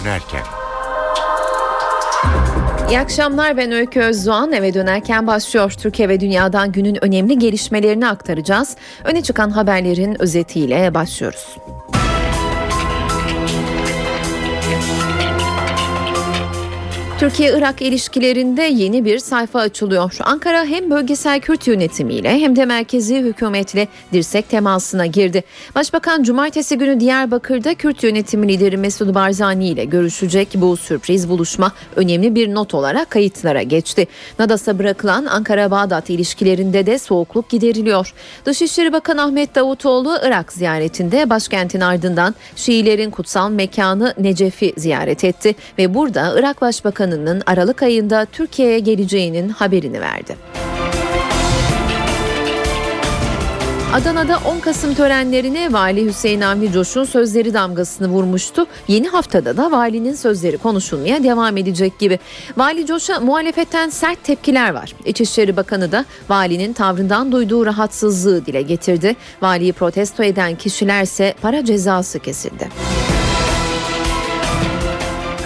dönerken. İyi akşamlar ben Öykü Özdoğan eve dönerken başlıyor. Türkiye ve dünyadan günün önemli gelişmelerini aktaracağız. Öne çıkan haberlerin özetiyle başlıyoruz. Türkiye-Irak ilişkilerinde yeni bir sayfa açılıyor. Ankara hem bölgesel Kürt yönetimiyle hem de merkezi hükümetle dirsek temasına girdi. Başbakan cumartesi günü Diyarbakır'da Kürt yönetimi lideri Mesut Barzani ile görüşecek. Bu sürpriz buluşma önemli bir not olarak kayıtlara geçti. Nadas'a bırakılan Ankara-Bağdat ilişkilerinde de soğukluk gideriliyor. Dışişleri Bakanı Ahmet Davutoğlu Irak ziyaretinde başkentin ardından Şiilerin kutsal mekanı Necef'i ziyaret etti ve burada Irak Başbakanı Başbakanı'nın Aralık ayında Türkiye'ye geleceğinin haberini verdi. Adana'da 10 Kasım törenlerine Vali Hüseyin Avni Coş'un sözleri damgasını vurmuştu. Yeni haftada da valinin sözleri konuşulmaya devam edecek gibi. Vali Coş'a muhalefetten sert tepkiler var. İçişleri Bakanı da valinin tavrından duyduğu rahatsızlığı dile getirdi. Valiyi protesto eden kişilerse para cezası kesildi.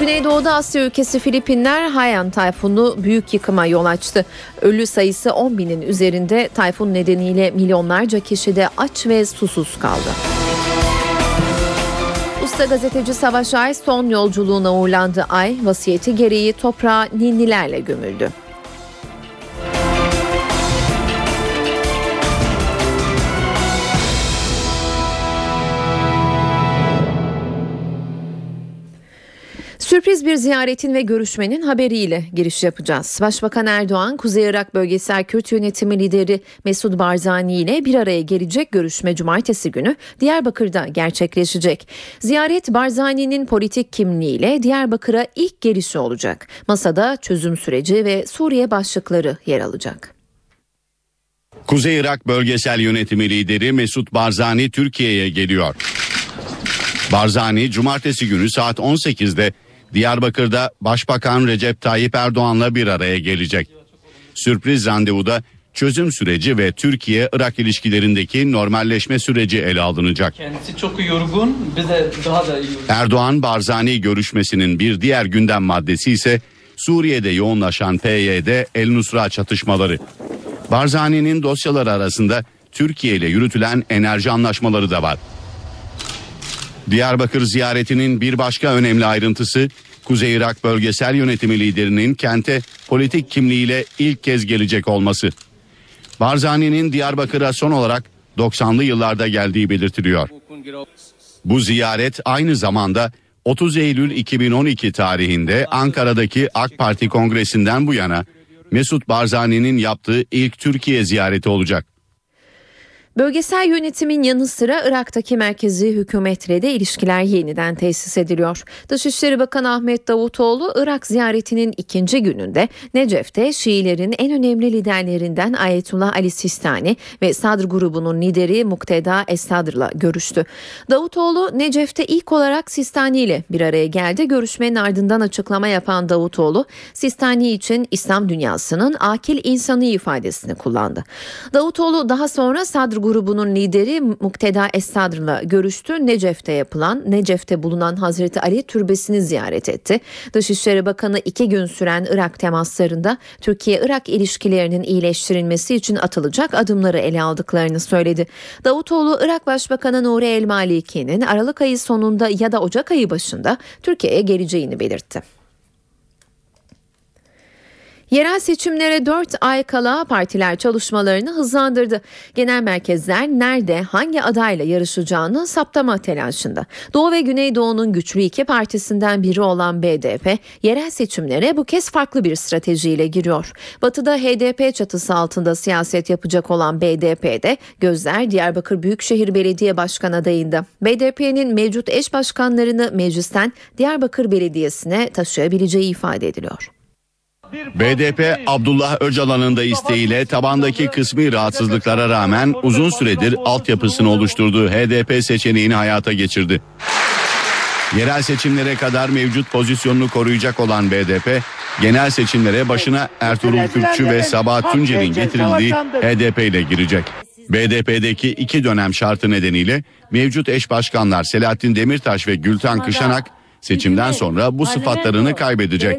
Güneydoğu'da Asya ülkesi Filipinler Haiyan tayfunu büyük yıkıma yol açtı. Ölü sayısı 10 binin üzerinde tayfun nedeniyle milyonlarca kişi de aç ve susuz kaldı. Usta gazeteci Savaş Ay son yolculuğuna uğurlandı. Ay vasiyeti gereği toprağa ninnilerle gömüldü. Sürpriz bir ziyaretin ve görüşmenin haberiyle giriş yapacağız. Başbakan Erdoğan, Kuzey Irak Bölgesel Kürt Yönetimi lideri Mesud Barzani ile bir araya gelecek görüşme cumartesi günü Diyarbakır'da gerçekleşecek. Ziyaret Barzani'nin politik kimliğiyle Diyarbakır'a ilk gelişi olacak. Masada çözüm süreci ve Suriye başlıkları yer alacak. Kuzey Irak Bölgesel Yönetimi lideri Mesut Barzani Türkiye'ye geliyor. Barzani cumartesi günü saat 18'de Diyarbakır'da Başbakan Recep Tayyip Erdoğan'la bir araya gelecek. Sürpriz randevuda çözüm süreci ve Türkiye-Irak ilişkilerindeki normalleşme süreci ele alınacak. Kendisi çok yorgun, bize daha da iyi. Erdoğan Barzani görüşmesinin bir diğer gündem maddesi ise Suriye'de yoğunlaşan PYD El Nusra çatışmaları. Barzani'nin dosyaları arasında Türkiye ile yürütülen enerji anlaşmaları da var. Diyarbakır ziyaretinin bir başka önemli ayrıntısı Kuzey Irak Bölgesel Yönetimi liderinin kente politik kimliğiyle ilk kez gelecek olması. Barzani'nin Diyarbakır'a son olarak 90'lı yıllarda geldiği belirtiliyor. Bu ziyaret aynı zamanda 30 Eylül 2012 tarihinde Ankara'daki AK Parti kongresinden bu yana Mesut Barzani'nin yaptığı ilk Türkiye ziyareti olacak. Bölgesel yönetimin yanı sıra Irak'taki merkezi hükümetle de ilişkiler yeniden tesis ediliyor. Dışişleri Bakanı Ahmet Davutoğlu Irak ziyaretinin ikinci gününde Necef'te Şiilerin en önemli liderlerinden Ayetullah Ali Sistani ve Sadr grubunun lideri Mukteda Esadr'la görüştü. Davutoğlu Necef'te ilk olarak Sistani ile bir araya geldi. Görüşmenin ardından açıklama yapan Davutoğlu Sistani için İslam dünyasının akil insanı ifadesini kullandı. Davutoğlu daha sonra Sadr grubunun lideri Mukteda Esadr'la görüştü. Necef'te yapılan, Necef'te bulunan Hazreti Ali Türbesi'ni ziyaret etti. Dışişleri Bakanı iki gün süren Irak temaslarında Türkiye-Irak ilişkilerinin iyileştirilmesi için atılacak adımları ele aldıklarını söyledi. Davutoğlu, Irak Başbakanı Nuri El Maliki'nin Aralık ayı sonunda ya da Ocak ayı başında Türkiye'ye geleceğini belirtti. Yerel seçimlere 4 ay kala partiler çalışmalarını hızlandırdı. Genel merkezler nerede hangi adayla yarışacağını saptama telaşında. Doğu ve Güneydoğu'nun güçlü iki partisinden biri olan BDP yerel seçimlere bu kez farklı bir stratejiyle giriyor. Batı'da HDP çatısı altında siyaset yapacak olan BDP'de gözler Diyarbakır Büyükşehir Belediye Başkan adayında. BDP'nin mevcut eş başkanlarını meclisten Diyarbakır Belediyesi'ne taşıyabileceği ifade ediliyor. BDP Abdullah Öcalan'ın da isteğiyle tabandaki kısmi rahatsızlıklara rağmen uzun süredir altyapısını oluşturduğu HDP seçeneğini hayata geçirdi. Yerel seçimlere kadar mevcut pozisyonunu koruyacak olan BDP, genel seçimlere başına Ertuğrul Kürkçü ve Sabahat Tuncer'in getirildiği HDP ile girecek. BDP'deki iki dönem şartı nedeniyle mevcut eş başkanlar Selahattin Demirtaş ve Gülten Kışanak Seçimden sonra bu sıfatlarını kaybedecek.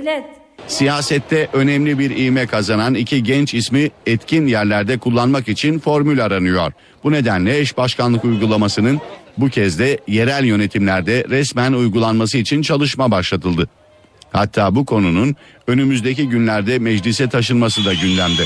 Siyasette önemli bir ivme kazanan iki genç ismi etkin yerlerde kullanmak için formül aranıyor. Bu nedenle eş başkanlık uygulamasının bu kez de yerel yönetimlerde resmen uygulanması için çalışma başlatıldı. Hatta bu konunun önümüzdeki günlerde meclise taşınması da gündemde.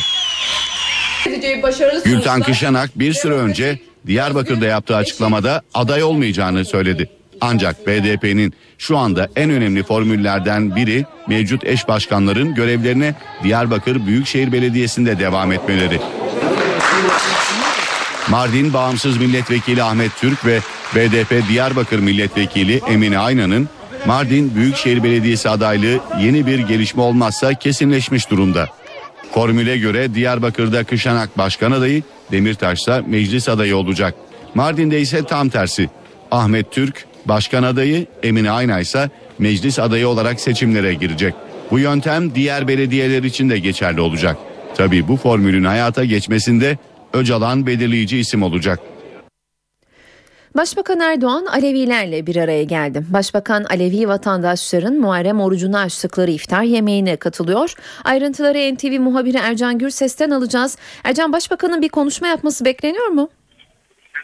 Gülten Kışanak bir süre önce Diyarbakır'da yaptığı açıklamada aday olmayacağını söyledi. Ancak BDP'nin şu anda en önemli formüllerden biri mevcut eş başkanların görevlerine Diyarbakır Büyükşehir Belediyesi'nde devam etmeleri. Mardin Bağımsız Milletvekili Ahmet Türk ve BDP Diyarbakır Milletvekili Emine Aynan'ın Mardin Büyükşehir Belediyesi adaylığı yeni bir gelişme olmazsa kesinleşmiş durumda. Formüle göre Diyarbakır'da Kışanak başkan adayı, Demirtaş'sa meclis adayı olacak. Mardin'de ise tam tersi. Ahmet Türk başkan adayı, Emine Ayna ise meclis adayı olarak seçimlere girecek. Bu yöntem diğer belediyeler için de geçerli olacak. Tabii bu formülün hayata geçmesinde Öcalan belirleyici isim olacak. Başbakan Erdoğan Alevilerle bir araya geldi. Başbakan Alevi vatandaşların Muharrem orucunu açtıkları iftar yemeğine katılıyor. Ayrıntıları NTV muhabiri Ercan Gürses'ten alacağız. Ercan Başbakanın bir konuşma yapması bekleniyor mu?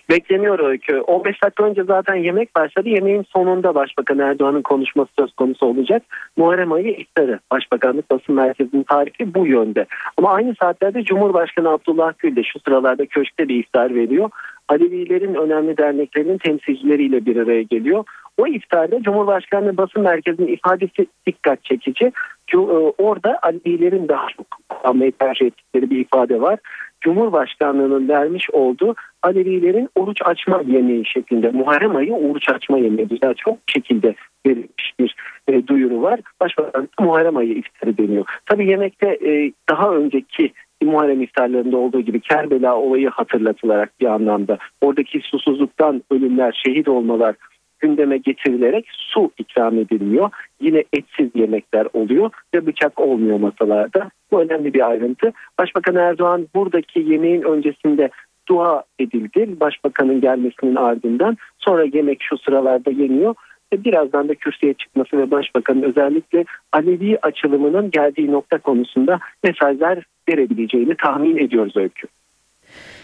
Bekleniyor öykü. 15 dakika önce zaten yemek başladı. Yemeğin sonunda Başbakan Erdoğan'ın konuşması söz konusu olacak. Muharrem ayı iftarı. Başbakanlık basın merkezinin tarifi bu yönde. Ama aynı saatlerde Cumhurbaşkanı Abdullah Gül de şu sıralarda köşkte bir iftar veriyor. Alevilerin önemli derneklerinin temsilcileriyle bir araya geliyor. O iftarda Cumhurbaşkanlığı basın merkezinin ifadesi dikkat çekici. E, Orada Alevilerin daha çok kullanmayı tercih ettikleri bir ifade var. Cumhurbaşkanlığının vermiş olduğu Alevilerin oruç açma yemeği şeklinde Muharrem ayı oruç açma yemeği güzel çok şekilde verilmiş bir e, duyuru var. Başbakan Muharrem ayı iftarı deniyor. Tabii yemekte e, daha önceki Muharrem iftarlarında olduğu gibi Kerbela olayı hatırlatılarak bir anlamda oradaki susuzluktan ölümler, şehit olmalar gündeme getirilerek su ikram edilmiyor. Yine etsiz yemekler oluyor ve bıçak olmuyor masalarda. Bu önemli bir ayrıntı. Başbakan Erdoğan buradaki yemeğin öncesinde dua edildi. Başbakanın gelmesinin ardından sonra yemek şu sıralarda yeniyor. Ve birazdan da kürsüye çıkması ve başbakanın özellikle Alevi açılımının geldiği nokta konusunda mesajlar verebileceğini tahmin ediyoruz Öykü.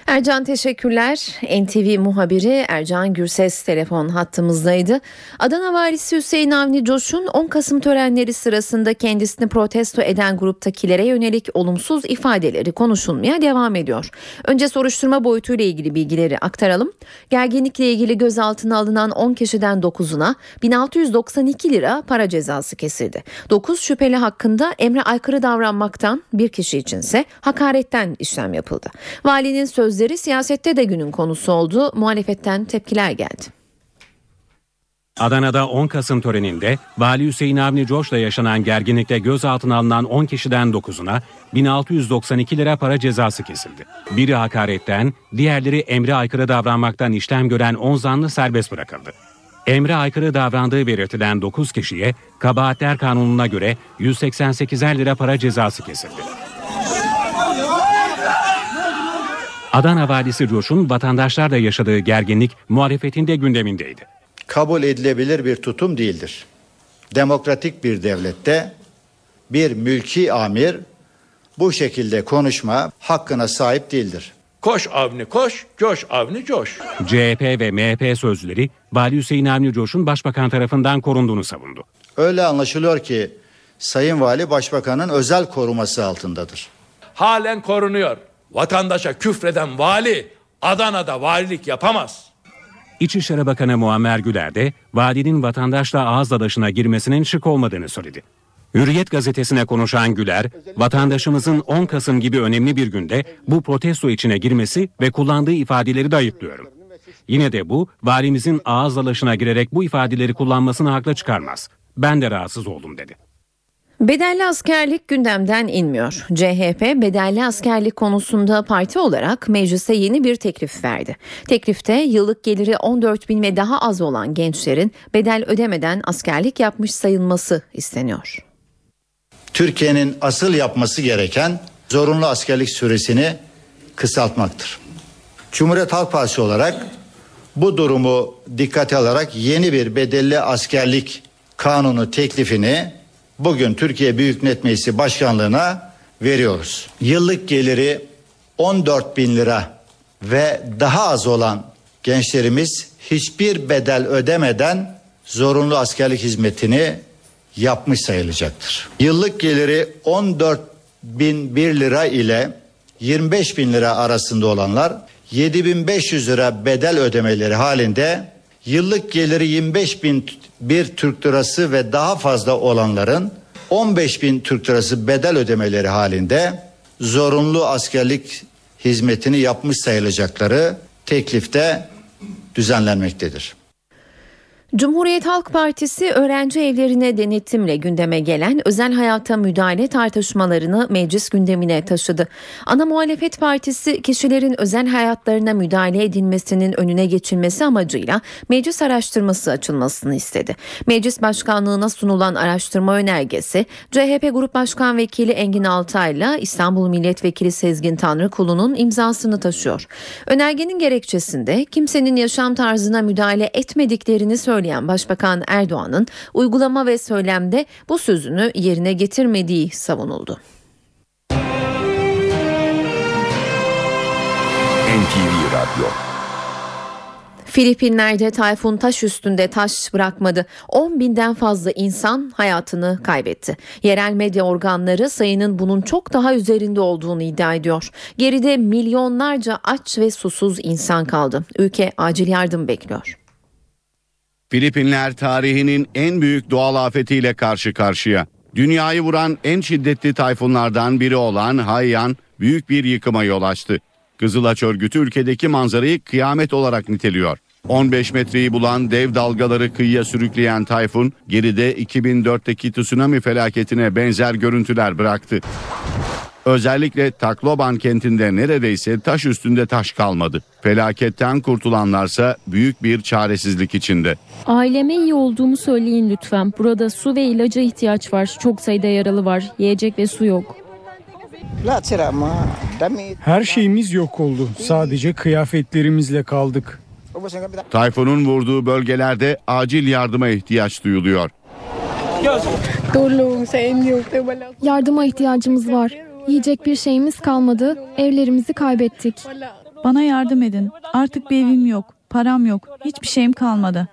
Ercan teşekkürler. NTV muhabiri Ercan Gürses telefon hattımızdaydı. Adana valisi Hüseyin Avni Coş'un 10 Kasım törenleri sırasında kendisini protesto eden gruptakilere yönelik olumsuz ifadeleri konuşulmaya devam ediyor. Önce soruşturma boyutuyla ilgili bilgileri aktaralım. Gerginlikle ilgili gözaltına alınan 10 kişiden 9'una 1692 lira para cezası kesildi. 9 şüpheli hakkında emre aykırı davranmaktan bir kişi içinse hakaretten işlem yapıldı. Valinin sözleri siyasette de günün konusu oldu. Muhalefetten tepkiler geldi. Adana'da 10 Kasım töreninde Vali Hüseyin Avni Coş'la yaşanan gerginlikte gözaltına alınan 10 kişiden 9'una 1692 lira para cezası kesildi. Biri hakaretten, diğerleri emre aykırı davranmaktan işlem gören 10 zanlı serbest bırakıldı. Emre aykırı davrandığı belirtilen 9 kişiye kabahatler kanununa göre 188'er lira para cezası kesildi. Adana valisi Coş'un vatandaşlarla yaşadığı gerginlik muhalefetinde gündemindeydi. kabul edilebilir bir tutum değildir. Demokratik bir devlette bir mülki amir bu şekilde konuşma hakkına sahip değildir. Koş Avni koş, coş Avni coş. CHP ve MHP sözcüleri Vali Hüseyin Avni Coş'un başbakan tarafından korunduğunu savundu. Öyle anlaşılıyor ki Sayın Vali Başbakanın özel koruması altındadır. Halen korunuyor. Vatandaşa küfreden vali Adana'da valilik yapamaz. İçişleri Bakanı Muammer Güler de valinin vatandaşla ağız dalaşına girmesinin şık olmadığını söyledi. Hürriyet gazetesine konuşan Güler, vatandaşımızın 10 Kasım gibi önemli bir günde bu protesto içine girmesi ve kullandığı ifadeleri de ayıplıyorum. Yine de bu, valimizin ağız dalaşına girerek bu ifadeleri kullanmasını haklı çıkarmaz. Ben de rahatsız oldum dedi. Bedelli askerlik gündemden inmiyor. CHP bedelli askerlik konusunda parti olarak meclise yeni bir teklif verdi. Teklifte yıllık geliri 14 bin ve daha az olan gençlerin bedel ödemeden askerlik yapmış sayılması isteniyor. Türkiye'nin asıl yapması gereken zorunlu askerlik süresini kısaltmaktır. Cumhuriyet Halk Partisi olarak bu durumu dikkate alarak yeni bir bedelli askerlik kanunu teklifini bugün Türkiye Büyük Millet Meclisi Başkanlığı'na veriyoruz. Yıllık geliri 14 bin lira ve daha az olan gençlerimiz hiçbir bedel ödemeden zorunlu askerlik hizmetini yapmış sayılacaktır. Yıllık geliri 14 bin 1 lira ile 25 bin lira arasında olanlar 7500 lira bedel ödemeleri halinde yıllık geliri 25 bin bir Türk lirası ve daha fazla olanların 15 bin Türk lirası bedel ödemeleri halinde zorunlu askerlik hizmetini yapmış sayılacakları teklifte düzenlenmektedir. Cumhuriyet Halk Partisi öğrenci evlerine denetimle gündeme gelen özel hayata müdahale tartışmalarını meclis gündemine taşıdı. Ana Muhalefet Partisi kişilerin özel hayatlarına müdahale edilmesinin önüne geçilmesi amacıyla meclis araştırması açılmasını istedi. Meclis Başkanlığına sunulan araştırma önergesi CHP Grup Başkan Vekili Engin Altay'la İstanbul Milletvekili Sezgin Tanrıkulu'nun imzasını taşıyor. Önergenin gerekçesinde kimsenin yaşam tarzına müdahale etmediklerini söylüyor söyleyen Başbakan Erdoğan'ın uygulama ve söylemde bu sözünü yerine getirmediği savunuldu. NTV Radyo Filipinler'de tayfun taş üstünde taş bırakmadı. 10 binden fazla insan hayatını kaybetti. Yerel medya organları sayının bunun çok daha üzerinde olduğunu iddia ediyor. Geride milyonlarca aç ve susuz insan kaldı. Ülke acil yardım bekliyor. Filipinler tarihinin en büyük doğal afetiyle karşı karşıya. Dünyayı vuran en şiddetli tayfunlardan biri olan Haiyan büyük bir yıkıma yol açtı. Kızılaç örgütü ülkedeki manzarayı kıyamet olarak niteliyor. 15 metreyi bulan dev dalgaları kıyıya sürükleyen tayfun geride 2004'teki tsunami felaketine benzer görüntüler bıraktı. Özellikle Takloban kentinde neredeyse taş üstünde taş kalmadı. Felaketten kurtulanlarsa büyük bir çaresizlik içinde. Aileme iyi olduğumu söyleyin lütfen. Burada su ve ilaca ihtiyaç var. Çok sayıda yaralı var. Yiyecek ve su yok. Her şeyimiz yok oldu. Sadece kıyafetlerimizle kaldık. Tayfunun vurduğu bölgelerde acil yardıma ihtiyaç duyuluyor. Yardıma ihtiyacımız var. Yiyecek bir şeyimiz kalmadı. Evlerimizi kaybettik. Bana yardım edin. Artık bir evim yok, param yok, hiçbir şeyim kalmadı.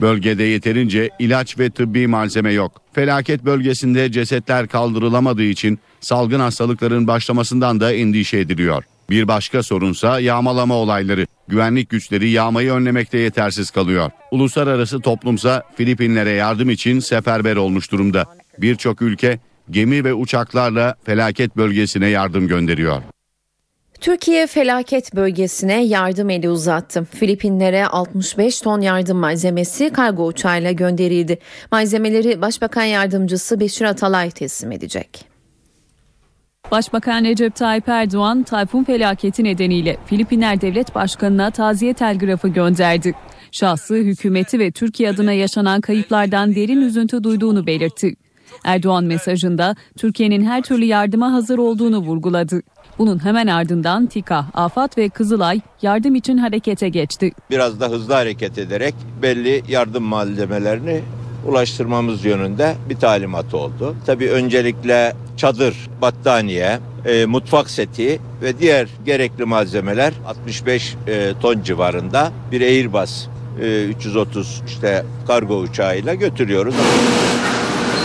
Bölgede yeterince ilaç ve tıbbi malzeme yok. Felaket bölgesinde cesetler kaldırılamadığı için salgın hastalıkların başlamasından da endişe ediliyor. Bir başka sorunsa yağmalama olayları. Güvenlik güçleri yağmayı önlemekte yetersiz kalıyor. Uluslararası toplumsa Filipinlere yardım için seferber olmuş durumda. Birçok ülke gemi ve uçaklarla felaket bölgesine yardım gönderiyor. Türkiye felaket bölgesine yardım eli uzattı. Filipinlere 65 ton yardım malzemesi kargo uçağıyla gönderildi. Malzemeleri Başbakan Yardımcısı Beşir Atalay teslim edecek. Başbakan Recep Tayyip Erdoğan, tayfun felaketi nedeniyle Filipinler Devlet Başkanı'na taziye telgrafı gönderdi. Şahsı, hükümeti ve Türkiye adına yaşanan kayıplardan derin üzüntü duyduğunu belirtti. Erdoğan mesajında Türkiye'nin her türlü yardıma hazır olduğunu vurguladı. Bunun hemen ardından TİKA, AFAD ve Kızılay yardım için harekete geçti. Biraz da hızlı hareket ederek belli yardım malzemelerini ulaştırmamız yönünde bir talimat oldu. Tabii öncelikle çadır, battaniye, e, mutfak seti ve diğer gerekli malzemeler 65 e, ton civarında bir Airbus e, 330 işte kargo uçağıyla götürüyoruz.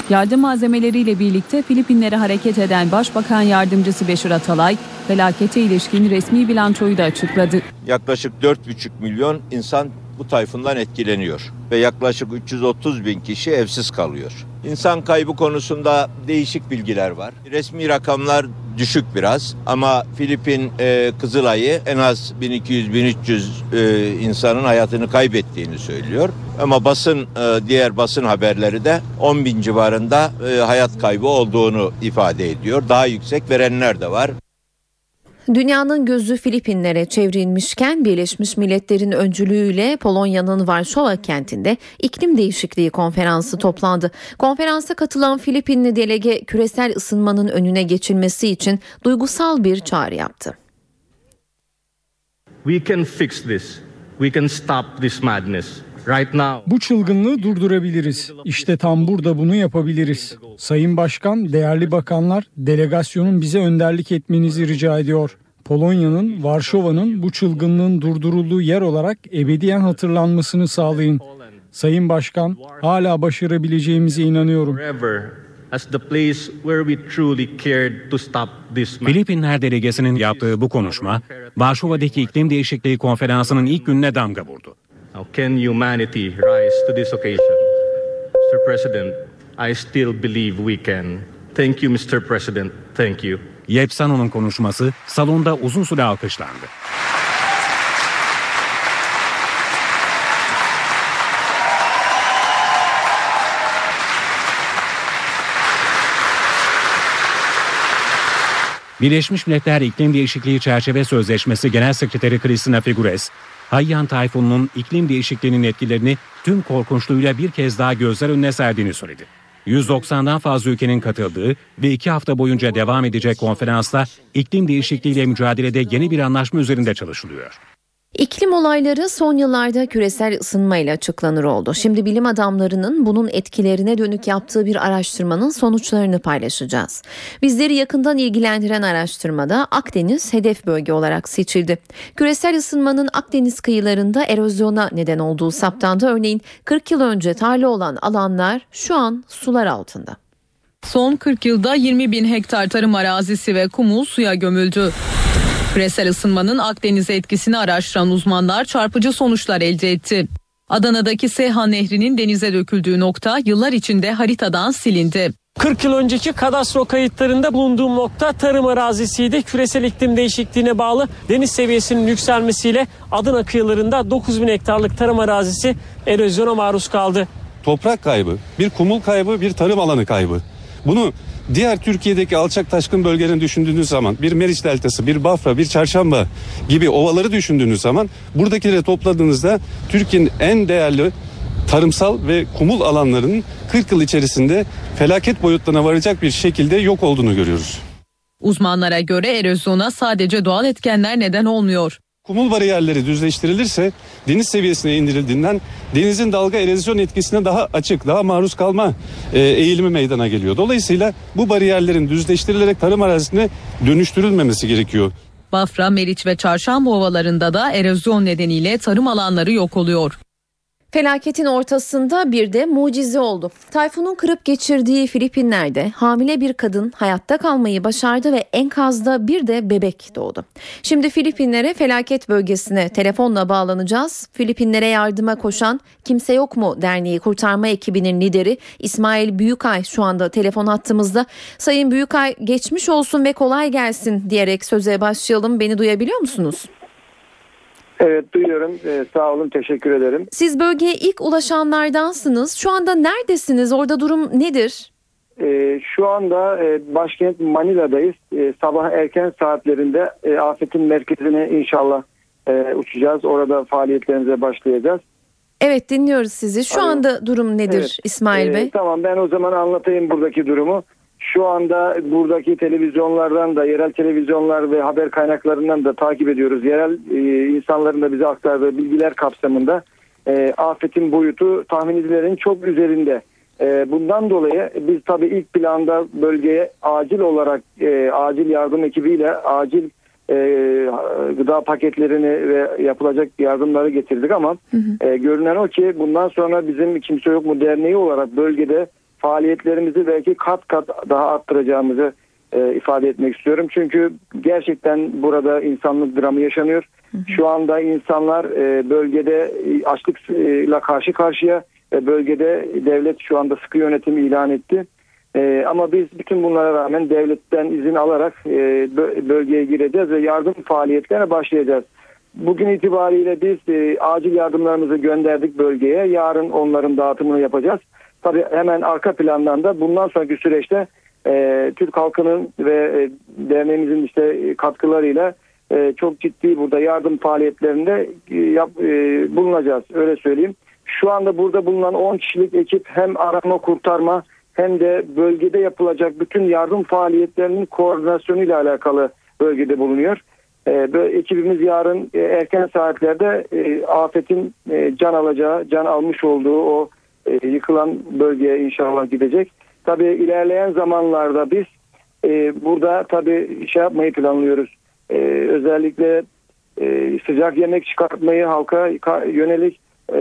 Yardım malzemeleriyle birlikte Filipinlere hareket eden Başbakan Yardımcısı Beşir Atalay, felakete ilişkin resmi bilançoyu da açıkladı. Yaklaşık 4,5 milyon insan bu tayfundan etkileniyor ve yaklaşık 330 bin kişi evsiz kalıyor. İnsan kaybı konusunda değişik bilgiler var. Resmi rakamlar düşük biraz ama Filipin e, Kızılay'ı en az 1200-1300 e, insanın hayatını kaybettiğini söylüyor. Ama basın e, diğer basın haberleri de 10 bin civarında e, hayat kaybı olduğunu ifade ediyor. Daha yüksek verenler de var. Dünyanın gözü Filipinlere çevrilmişken Birleşmiş Milletler'in öncülüğüyle Polonya'nın Varşova kentinde iklim değişikliği konferansı toplandı. Konferansa katılan Filipinli delege küresel ısınmanın önüne geçilmesi için duygusal bir çağrı yaptı. We can fix this. We can stop this madness. Bu çılgınlığı durdurabiliriz. İşte tam burada bunu yapabiliriz. Sayın Başkan, değerli bakanlar, delegasyonun bize önderlik etmenizi rica ediyor. Polonya'nın, Varşova'nın bu çılgınlığın durdurulduğu yer olarak ebediyen hatırlanmasını sağlayın. Sayın Başkan, hala başarabileceğimize inanıyorum. Filipinler delegesinin yaptığı bu konuşma, Varşova'daki iklim değişikliği konferansının ilk gününe damga vurdu. How can humanity rise to this occasion? Mr. President, I still believe we can. Thank you Mr. President. Thank you. Yepsano'nun konuşması salonda uzun süre alkışlandı. Birleşmiş Milletler İklim Değişikliği Çerçeve Sözleşmesi Genel Sekreteri Cristina Figueres, Hayyan Tayfun'un iklim değişikliğinin etkilerini tüm korkunçluğuyla bir kez daha gözler önüne serdiğini söyledi. 190'dan fazla ülkenin katıldığı ve iki hafta boyunca devam edecek konferansta iklim değişikliğiyle mücadelede yeni bir anlaşma üzerinde çalışılıyor. İklim olayları son yıllarda küresel ısınmayla açıklanır oldu. Şimdi bilim adamlarının bunun etkilerine dönük yaptığı bir araştırmanın sonuçlarını paylaşacağız. Bizleri yakından ilgilendiren araştırmada Akdeniz hedef bölge olarak seçildi. Küresel ısınmanın Akdeniz kıyılarında erozyona neden olduğu saptandı. Örneğin 40 yıl önce tarla olan alanlar şu an sular altında. Son 40 yılda 20 bin hektar tarım arazisi ve kumul suya gömüldü. Küresel ısınmanın Akdeniz'e etkisini araştıran uzmanlar çarpıcı sonuçlar elde etti. Adana'daki Seyhan Nehri'nin denize döküldüğü nokta yıllar içinde haritadan silindi. 40 yıl önceki kadastro kayıtlarında bulunduğum nokta tarım arazisiydi. Küresel iklim değişikliğine bağlı deniz seviyesinin yükselmesiyle Adana kıyılarında 9 bin hektarlık tarım arazisi erozyona maruz kaldı. Toprak kaybı, bir kumul kaybı, bir tarım alanı kaybı. Bunu diğer Türkiye'deki alçak taşkın bölgelerini düşündüğünüz zaman bir Meriç Deltası, bir Bafra, bir Çarşamba gibi ovaları düşündüğünüz zaman buradakileri topladığınızda Türkiye'nin en değerli tarımsal ve kumul alanlarının 40 yıl içerisinde felaket boyutlarına varacak bir şekilde yok olduğunu görüyoruz. Uzmanlara göre erozyona sadece doğal etkenler neden olmuyor. Kumul bariyerleri düzleştirilirse deniz seviyesine indirildiğinden denizin dalga erozyon etkisine daha açık, daha maruz kalma e, eğilimi meydana geliyor. Dolayısıyla bu bariyerlerin düzleştirilerek tarım arazisine dönüştürülmemesi gerekiyor. Bafra, Meriç ve Çarşamba ovalarında da erozyon nedeniyle tarım alanları yok oluyor. Felaketin ortasında bir de mucize oldu. Tayfunun kırıp geçirdiği Filipinler'de hamile bir kadın hayatta kalmayı başardı ve enkazda bir de bebek doğdu. Şimdi Filipinlere felaket bölgesine telefonla bağlanacağız. Filipinlere yardıma koşan Kimse Yok mu Derneği kurtarma ekibinin lideri İsmail Büyükay şu anda telefon hattımızda. Sayın Büyükay geçmiş olsun ve kolay gelsin diyerek söze başlayalım. Beni duyabiliyor musunuz? Evet duyuyorum. Ee, sağ olun teşekkür ederim. Siz bölgeye ilk ulaşanlardansınız. Şu anda neredesiniz? Orada durum nedir? Ee, şu anda e, başkent Manila'dayız. E, sabah erken saatlerinde e, afetin merkezine inşallah e, uçacağız. Orada faaliyetlerimize başlayacağız. Evet dinliyoruz sizi. Şu Alo. anda durum nedir Evet. İsmail Ee, Bey? Tamam ben o zaman anlatayım buradaki durumu. Şu anda buradaki televizyonlardan da yerel televizyonlar ve haber kaynaklarından da takip ediyoruz. Yerel e, insanların da bize aktardığı bilgiler kapsamında e, afetin boyutu tahmin edilenin çok üzerinde. E, bundan dolayı biz tabii ilk planda bölgeye acil olarak e, acil yardım ekibiyle acil e, gıda paketlerini ve yapılacak yardımları getirdik ama e, görünen o ki bundan sonra bizim kimse yok mu derneği olarak bölgede faaliyetlerimizi belki kat kat daha arttıracağımızı e, ifade etmek istiyorum. Çünkü gerçekten burada insanlık dramı yaşanıyor. Şu anda insanlar e, bölgede e, açlıkla karşı karşıya ve bölgede devlet şu anda sıkı yönetim ilan etti. E, ama biz bütün bunlara rağmen devletten izin alarak e, bö- bölgeye gireceğiz ve yardım faaliyetlerine başlayacağız. Bugün itibariyle biz e, acil yardımlarımızı gönderdik bölgeye. Yarın onların dağıtımını yapacağız. Tabii hemen arka plandan da bundan sonraki süreçte e, Türk halkının ve e, derneğimizin işte e, katkılarıyla e, çok ciddi burada yardım faaliyetlerinde e, yap, e, bulunacağız. Öyle söyleyeyim. Şu anda burada bulunan 10 kişilik ekip hem arama kurtarma hem de bölgede yapılacak bütün yardım faaliyetlerinin koordinasyonuyla alakalı bölgede bulunuyor. E, böyle ekibimiz yarın e, erken saatlerde e, afetin e, can alacağı, can almış olduğu o e, yıkılan bölgeye inşallah gidecek. Tabii ilerleyen zamanlarda biz e, burada tabii şey yapmayı planlıyoruz. E, özellikle e, sıcak yemek çıkartmayı halka ka- yönelik e,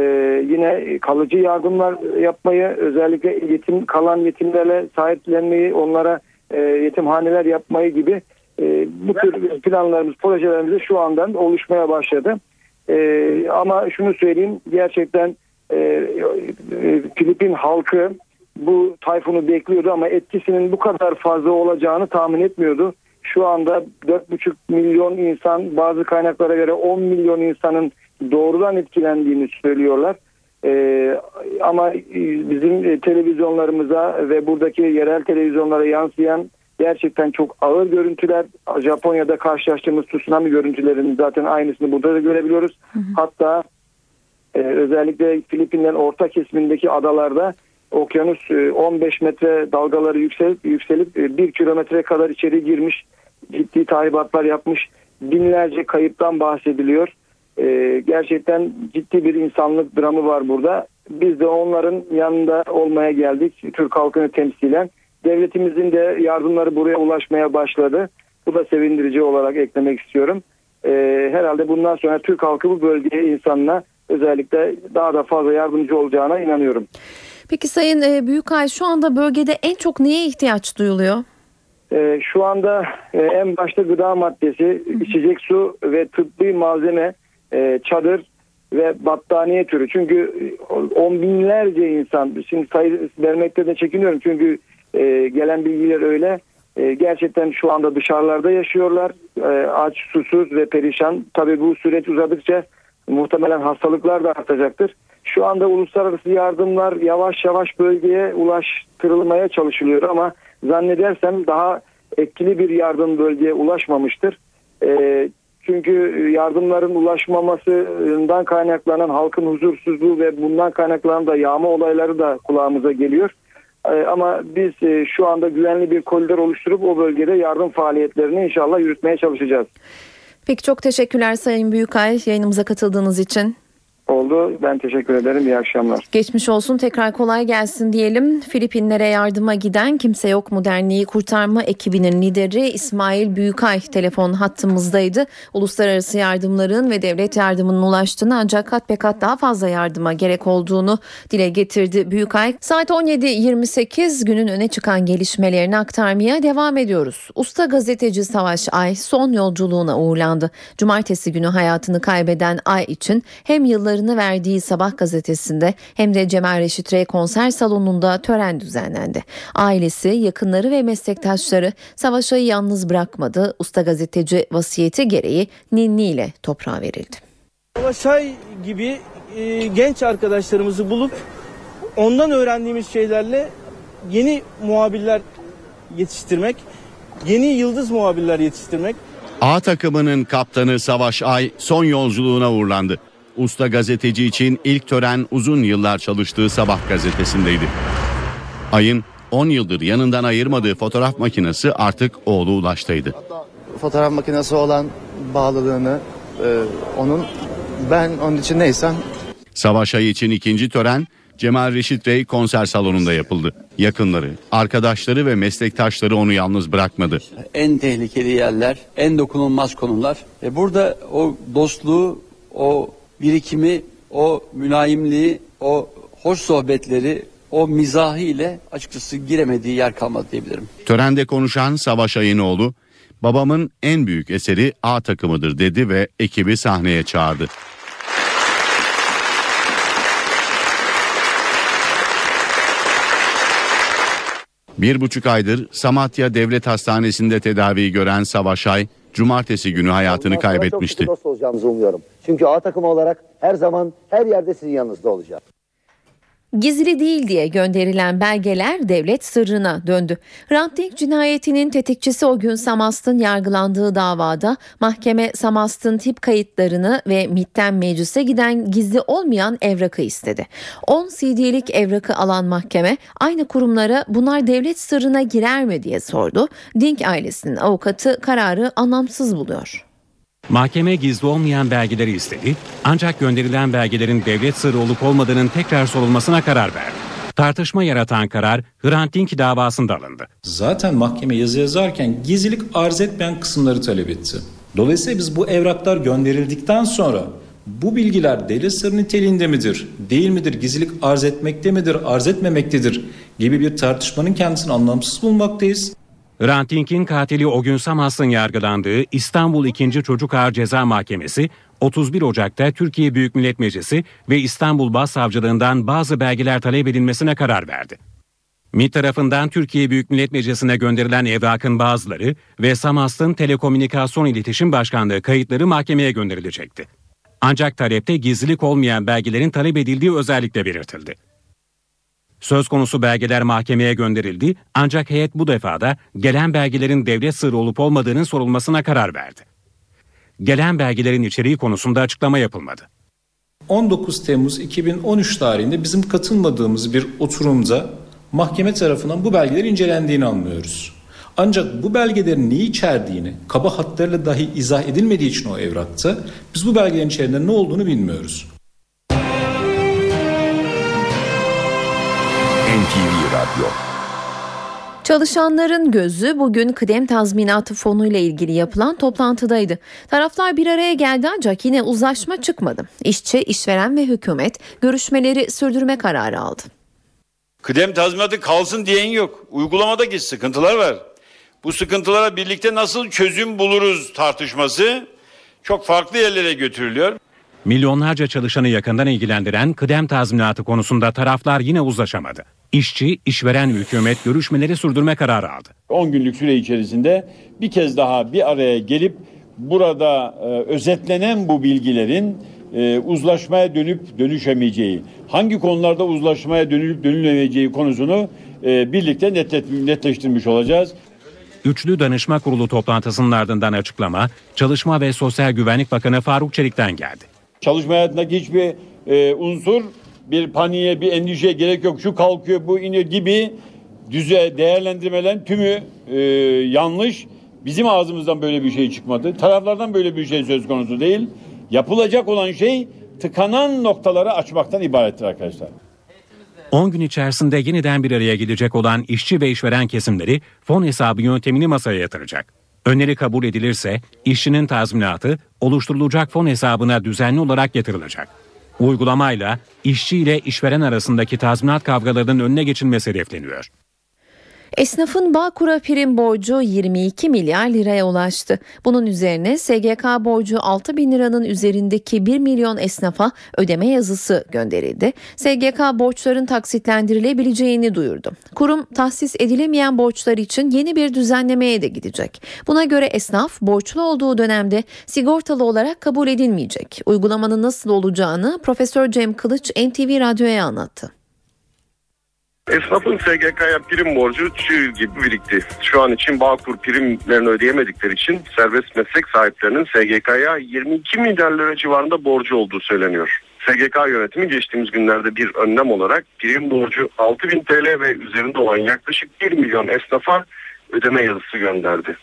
yine kalıcı yardımlar yapmayı özellikle yetim kalan yetimlerle sahiplenmeyi onlara e, yetimhaneler yapmayı gibi e, bu tür planlarımız projelerimiz şu andan oluşmaya başladı. E, ama şunu söyleyeyim gerçekten e, e, Filipin halkı bu tayfunu bekliyordu ama etkisinin bu kadar fazla olacağını tahmin etmiyordu. Şu anda 4,5 milyon insan bazı kaynaklara göre 10 milyon insanın doğrudan etkilendiğini söylüyorlar. Ee, ama bizim televizyonlarımıza ve buradaki yerel televizyonlara yansıyan gerçekten çok ağır görüntüler. Japonya'da karşılaştığımız tsunami görüntülerinin zaten aynısını burada da görebiliyoruz. Hatta e, özellikle Filipinlerin orta kesimindeki adalarda okyanus e, 15 metre dalgaları yükselip yükselip e, 1 kilometre kadar içeri girmiş ciddi tahribatlar yapmış binlerce kayıptan bahsediliyor. E, gerçekten ciddi bir insanlık dramı var burada. Biz de onların yanında olmaya geldik Türk halkını temsilen. Devletimizin de yardımları buraya ulaşmaya başladı. Bu da sevindirici olarak eklemek istiyorum. E, herhalde bundan sonra Türk halkı bu bölgeye insanına özellikle daha da fazla yardımcı olacağına inanıyorum. Peki Sayın e, Büyükay şu anda bölgede en çok neye ihtiyaç duyuluyor? Ee, şu anda e, en başta gıda maddesi, içecek su ve tıbbi malzeme, e, çadır ve battaniye türü. Çünkü e, on binlerce insan, şimdi sayı vermekte de çekiniyorum çünkü e, gelen bilgiler öyle. E, gerçekten şu anda dışarılarda yaşıyorlar. E, aç, susuz ve perişan. Tabii bu süreç uzadıkça muhtemelen hastalıklar da artacaktır. Şu anda uluslararası yardımlar yavaş yavaş bölgeye ulaştırılmaya çalışılıyor ama zannedersem daha etkili bir yardım bölgeye ulaşmamıştır. E, çünkü yardımların ulaşmamasından kaynaklanan halkın huzursuzluğu ve bundan kaynaklanan da yağma olayları da kulağımıza geliyor. E, ama biz e, şu anda güvenli bir koridor oluşturup o bölgede yardım faaliyetlerini inşallah yürütmeye çalışacağız. Peki çok teşekkürler Sayın Büyükay yayınımıza katıldığınız için. Oldu. Ben teşekkür ederim. İyi akşamlar. Geçmiş olsun tekrar kolay gelsin diyelim. Filipinlere yardıma giden Kimse Yok mu Derneği kurtarma ekibinin lideri İsmail Büyükay telefon hattımızdaydı. Uluslararası yardımların ve devlet yardımının ulaştığını ancak kat be kat daha fazla yardıma gerek olduğunu dile getirdi Büyükay. Saat 17.28 günün öne çıkan gelişmelerini aktarmaya devam ediyoruz. Usta gazeteci Savaş Ay son yolculuğuna uğurlandı. Cumartesi günü hayatını kaybeden Ay için hem yılları verdiği Sabah gazetesinde hem de Cemal Reşit Rey konser salonunda tören düzenlendi. Ailesi, yakınları ve meslektaşları Savaş'ı yalnız bırakmadı. Usta gazeteci vasiyeti gereği ninni ile toprağa verildi. Savaşay gibi e, genç arkadaşlarımızı bulup ondan öğrendiğimiz şeylerle yeni muhabirler yetiştirmek, yeni yıldız muhabirler yetiştirmek. A takımının kaptanı Savaş Ay son yolculuğuna uğurlandı. Usta gazeteci için ilk tören uzun yıllar çalıştığı Sabah gazetesindeydi. Ay'ın 10 yıldır yanından ayırmadığı fotoğraf makinesi artık oğlu Ulaş'taydı. Fotoğraf makinesi olan bağlılığını e, onun ben onun için neysem. Savaş Ay için ikinci tören Cemal Reşit Rey konser salonunda yapıldı. Yakınları, arkadaşları ve meslektaşları onu yalnız bırakmadı. En tehlikeli yerler, en dokunulmaz konular. E burada o dostluğu, o birikimi, o mülayimliği, o hoş sohbetleri, o mizahı ile açıkçası giremediği yer kalmadı diyebilirim. Törende konuşan Savaş Ayınoğlu, babamın en büyük eseri A takımıdır dedi ve ekibi sahneye çağırdı. Bir buçuk aydır Samatya Devlet Hastanesi'nde tedavi gören Savaş Ay, cumartesi günü hayatını kaybetmişti. Çok dost olacağımızı umuyorum. Çünkü A takımı olarak her zaman her yerde sizin yanınızda olacağım. Gizli değil diye gönderilen belgeler devlet sırrına döndü. Ranting cinayetinin tetikçisi o gün Samast'ın yargılandığı davada mahkeme Samast'ın tip kayıtlarını ve MİT'ten meclise giden gizli olmayan evrakı istedi. 10 CD'lik evrakı alan mahkeme aynı kurumlara bunlar devlet sırrına girer mi diye sordu. Dink ailesinin avukatı kararı anlamsız buluyor. Mahkeme gizli olmayan belgeleri istedi ancak gönderilen belgelerin devlet sırrı olup olmadığının tekrar sorulmasına karar verdi. Tartışma yaratan karar Hrant Dink davasında alındı. Zaten mahkeme yazı yazarken gizlilik arz etmeyen kısımları talep etti. Dolayısıyla biz bu evraklar gönderildikten sonra bu bilgiler devlet sırrı niteliğinde midir, değil midir, gizlilik arz etmekte midir, arz etmemektedir gibi bir tartışmanın kendisini anlamsız bulmaktayız. Hrant Dink'in katili o gün Samas'ın yargılandığı İstanbul 2. Çocuk Ağır Ceza Mahkemesi 31 Ocak'ta Türkiye Büyük Millet Meclisi ve İstanbul Başsavcılığından bazı belgeler talep edilmesine karar verdi. MİT tarafından Türkiye Büyük Millet Meclisi'ne gönderilen evrakın bazıları ve Samas'ın Telekomünikasyon İletişim Başkanlığı kayıtları mahkemeye gönderilecekti. Ancak talepte gizlilik olmayan belgelerin talep edildiği özellikle belirtildi. Söz konusu belgeler mahkemeye gönderildi ancak heyet bu defada gelen belgelerin devlet sırrı olup olmadığının sorulmasına karar verdi. Gelen belgelerin içeriği konusunda açıklama yapılmadı. 19 Temmuz 2013 tarihinde bizim katılmadığımız bir oturumda mahkeme tarafından bu belgelerin incelendiğini anlıyoruz. Ancak bu belgelerin neyi içerdiğini kaba hatlarıyla dahi izah edilmediği için o evrakta biz bu belgelerin içerisinde ne olduğunu bilmiyoruz. NTV Radyo Çalışanların gözü bugün kıdem tazminatı fonu ile ilgili yapılan toplantıdaydı. Taraflar bir araya geldi ancak yine uzlaşma çıkmadı. İşçi, işveren ve hükümet görüşmeleri sürdürme kararı aldı. Kıdem tazminatı kalsın diyen yok. Uygulamadaki sıkıntılar var. Bu sıkıntılara birlikte nasıl çözüm buluruz tartışması çok farklı yerlere götürülüyor. Milyonlarca çalışanı yakından ilgilendiren kıdem tazminatı konusunda taraflar yine uzlaşamadı. İşçi, işveren ve hükümet görüşmeleri sürdürme kararı aldı. 10 günlük süre içerisinde bir kez daha bir araya gelip burada e, özetlenen bu bilgilerin e, uzlaşmaya dönüp dönüşemeyeceği, hangi konularda uzlaşmaya dönülüp dönülemeyeceği konusunu e, birlikte netlet, netleştirmiş olacağız. Üçlü Danışma Kurulu toplantısının ardından açıklama Çalışma ve Sosyal Güvenlik Bakanı Faruk Çelik'ten geldi. Çalışma hayatındaki hiçbir e, unsur bir paniğe, bir endişeye gerek yok. Şu kalkıyor, bu iniyor gibi düze değerlendirmelerin tümü e, yanlış. Bizim ağzımızdan böyle bir şey çıkmadı. Taraflardan böyle bir şey söz konusu değil. Yapılacak olan şey tıkanan noktaları açmaktan ibarettir arkadaşlar. 10 gün içerisinde yeniden bir araya gelecek olan işçi ve işveren kesimleri fon hesabı yöntemini masaya yatıracak. Öneri kabul edilirse işçinin tazminatı oluşturulacak fon hesabına düzenli olarak yatırılacak. Uygulamayla işçi ile işveren arasındaki tazminat kavgalarının önüne geçilmesi hedefleniyor. Esnafın Bağkur'a prim borcu 22 milyar liraya ulaştı. Bunun üzerine SGK borcu 6 bin liranın üzerindeki 1 milyon esnafa ödeme yazısı gönderildi. SGK borçların taksitlendirilebileceğini duyurdu. Kurum tahsis edilemeyen borçlar için yeni bir düzenlemeye de gidecek. Buna göre esnaf borçlu olduğu dönemde sigortalı olarak kabul edilmeyecek. Uygulamanın nasıl olacağını Profesör Cem Kılıç NTV Radyo'ya anlattı. Esnafın SGK'ya prim borcu çığ gibi birikti. Şu an için Bağkur primlerini ödeyemedikleri için serbest meslek sahiplerinin SGK'ya 22 milyar lira civarında borcu olduğu söyleniyor. SGK yönetimi geçtiğimiz günlerde bir önlem olarak prim borcu 6000 TL ve üzerinde olan yaklaşık 1 milyon esnafa ödeme yazısı gönderdi.